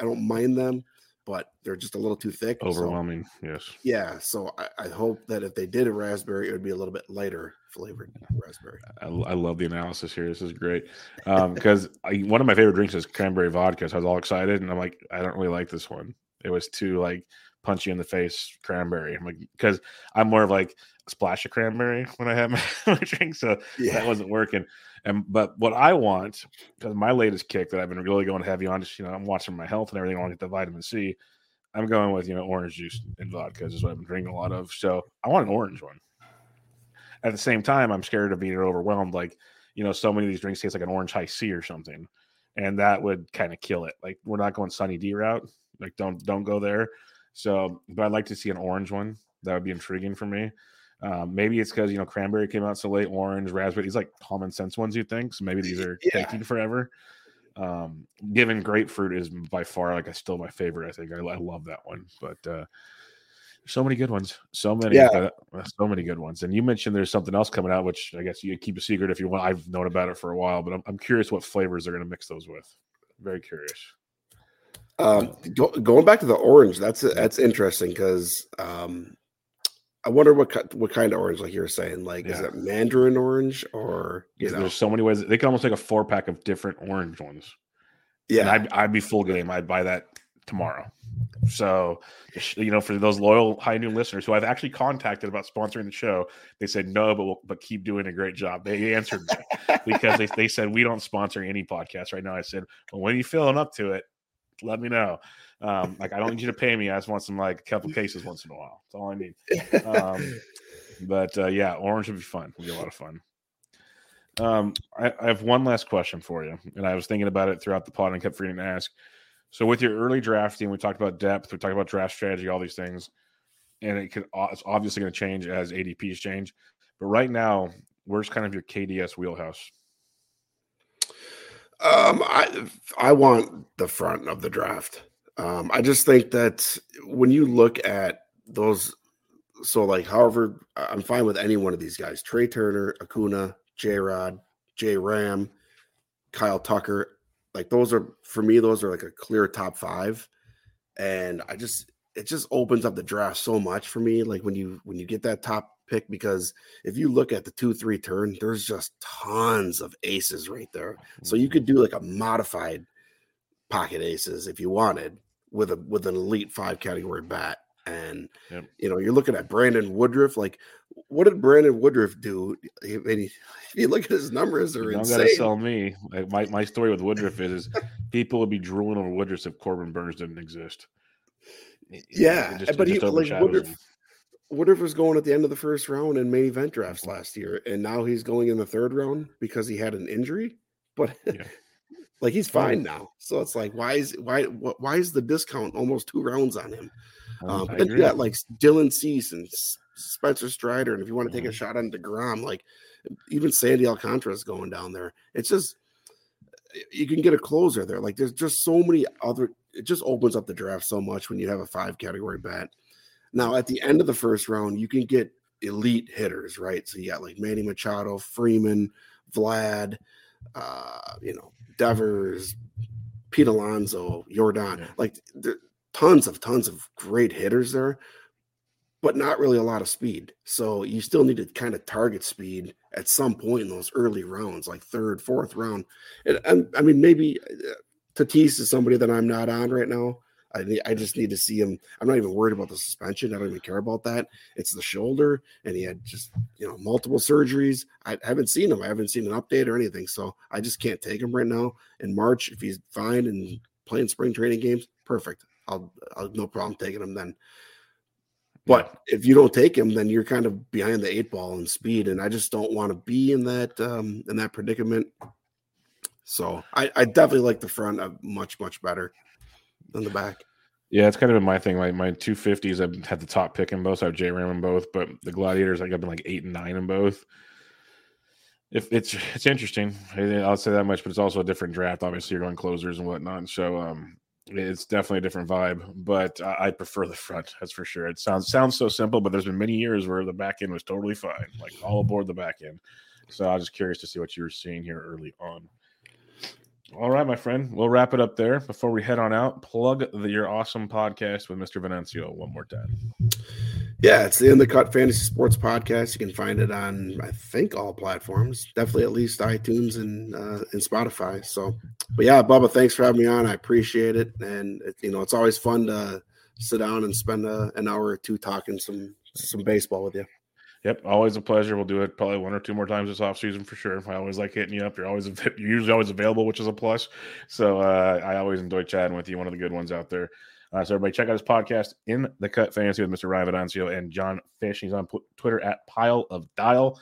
I don't mind them, but they're just a little too thick. Overwhelming, so, yes. Yeah. So I, I, hope that if they did a raspberry, it would be a little bit lighter flavored raspberry. I, I love the analysis here. This is great because um, one of my favorite drinks is cranberry vodka. So I was all excited, and I'm like, I don't really like this one. It was too like punch you in the face cranberry. I'm like, because I'm more of like a splash of cranberry when I have my, my drink, so yeah. that wasn't working. And but what I want, because my latest kick that I've been really going heavy on, just you know, I'm watching my health and everything. I want to get the vitamin C. I'm going with you know orange juice and vodka is what I've been drinking a lot of. So I want an orange one. At the same time, I'm scared of being overwhelmed. Like you know, so many of these drinks taste like an orange Hi-C or something, and that would kind of kill it. Like we're not going Sunny D route. Like don't don't go there. So, but I'd like to see an orange one. That would be intriguing for me. Um, maybe it's because you know cranberry came out so late, orange, raspberry. These like common sense ones you think. So maybe these are yeah. taking forever. Um, given grapefruit is by far like I still my favorite. I think I, I love that one, but uh, so many good ones, so many, yeah. uh, so many good ones. And you mentioned there's something else coming out, which I guess you keep a secret if you want. I've known about it for a while, but I'm, I'm curious what flavors they're going to mix those with. Very curious. Um, go, going back to the orange, that's that's interesting because um, I wonder what what kind of orange, like you were saying, like yeah. is it mandarin orange or you know? There's so many ways they can almost take a four pack of different orange ones. Yeah, I'd, I'd be full game. I'd buy that tomorrow. So, you know, for those loyal high noon listeners who I've actually contacted about sponsoring the show, they said no, but we'll, but keep doing a great job. They answered me because they, they said we don't sponsor any podcast right now. I said, well, when are you feeling up to it? Let me know. Um, like I don't need you to pay me. I just want some like a couple cases once in a while. That's all I need. Um, but uh, yeah, orange would be fun. Would be a lot of fun. Um, I, I, have one last question for you, and I was thinking about it throughout the pod and kept forgetting to ask. So, with your early drafting, we talked about depth, we talked about draft strategy, all these things, and it could it's obviously going to change as ADPs change. But right now, where's kind of your KDS wheelhouse? Um, I I want the front of the draft. Um, I just think that when you look at those, so like, however, I'm fine with any one of these guys: Trea Turner, Acuna, J Rod, J Ram, Kyle Tucker. Like those are for me, those are like a clear top five. And I just it just opens up the draft so much for me. Like when you when you get that top pick, because if you look at the two three turn, there's just tons of aces right there. So you mm-hmm. could do like a modified pocket aces if you wanted with a with an elite five category bat. And yep. you know, you're looking at Brandon Woodruff. Like, what did Brandon Woodruff do? I mean, if you look at his numbers, they're you insane. Gotta sell me. Like my, my story with Woodruff is, is people would be drooling over Woodruff if Corbin Burnes didn't exist. Yeah, just, but he like Woodruff. Him. Woodruff was going at the end of the first round in main event drafts last year, and now he's going in the third round because he had an injury. But yeah. like he's fine now, so it's like why is why why is the discount almost two rounds on him? Um, then you got like Dylan Cease and Spencer Strider, and if you want to take a mm-hmm. shot on Degrom, like even Sandy Alcantara is going down there. It's just you can get a closer there. Like there's just so many other. It just opens up the draft so much when you have a five category bat. Now at the end of the first round, you can get elite hitters, right? So you got like Manny Machado, Freeman, Vlad, uh, you know, Devers, Pete Alonso, Yordan. Like tons of tons of great hitters there, but not really a lot of speed. So you still need to kind of target speed at some point in those early rounds, like third, fourth round. And, and I mean, maybe uh, Tatis is somebody that I'm not on right now. I I just need to see him. I'm not even worried about the suspension. I don't even care about that. It's the shoulder, and he had just you know multiple surgeries. I haven't seen him. I haven't seen an update or anything. So I just can't take him right now. In March, if he's fine and playing spring training games, perfect. I'll, I'll no problem taking him then. But if you don't take him, then you're kind of behind the eight ball in speed, and I just don't want to be in that um, in that predicament. So I, I definitely like the front of much much better than the back. Yeah, it's kind of been my thing. My my two fifties, I've had the top pick in both. So I have J Ram in both, but the Gladiators, like I've been like eight and nine in both. If it's it's interesting, I'll say that much, but it's also a different draft. Obviously, you're going closers and whatnot. So um, it's definitely a different vibe, but I, I prefer the front. That's for sure. It sounds sounds so simple, but there's been many years where the back end was totally fine, like all aboard the back end. So I was just curious to see what you were seeing here early on. All right, my friend, we'll wrap it up there. Before we head on out, plug the, your awesome podcast with Mr. Venancio one more time. Yeah, it's the In the Cut Fantasy Sports Podcast. You can find it on, I think, all platforms. Definitely at least iTunes and uh, and Spotify. So, but yeah, Bubba, thanks for having me on. I appreciate it, and it, you know, it's always fun to sit down and spend a, an hour or two talking some some baseball with you. Yep, always a pleasure. We'll do it probably one or two more times this off season for sure. I always like hitting you up. You're always you're usually always available, which is a plus. So uh, I always enjoy chatting with you. One of the good ones out there. Uh, so everybody check out his podcast in the cut fantasy with Mr. Ryan Venancio and John Fish. He's on Twitter at Pile of Dial.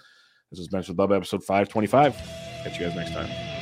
This is Benched with Bubba episode 525. Catch you guys next time.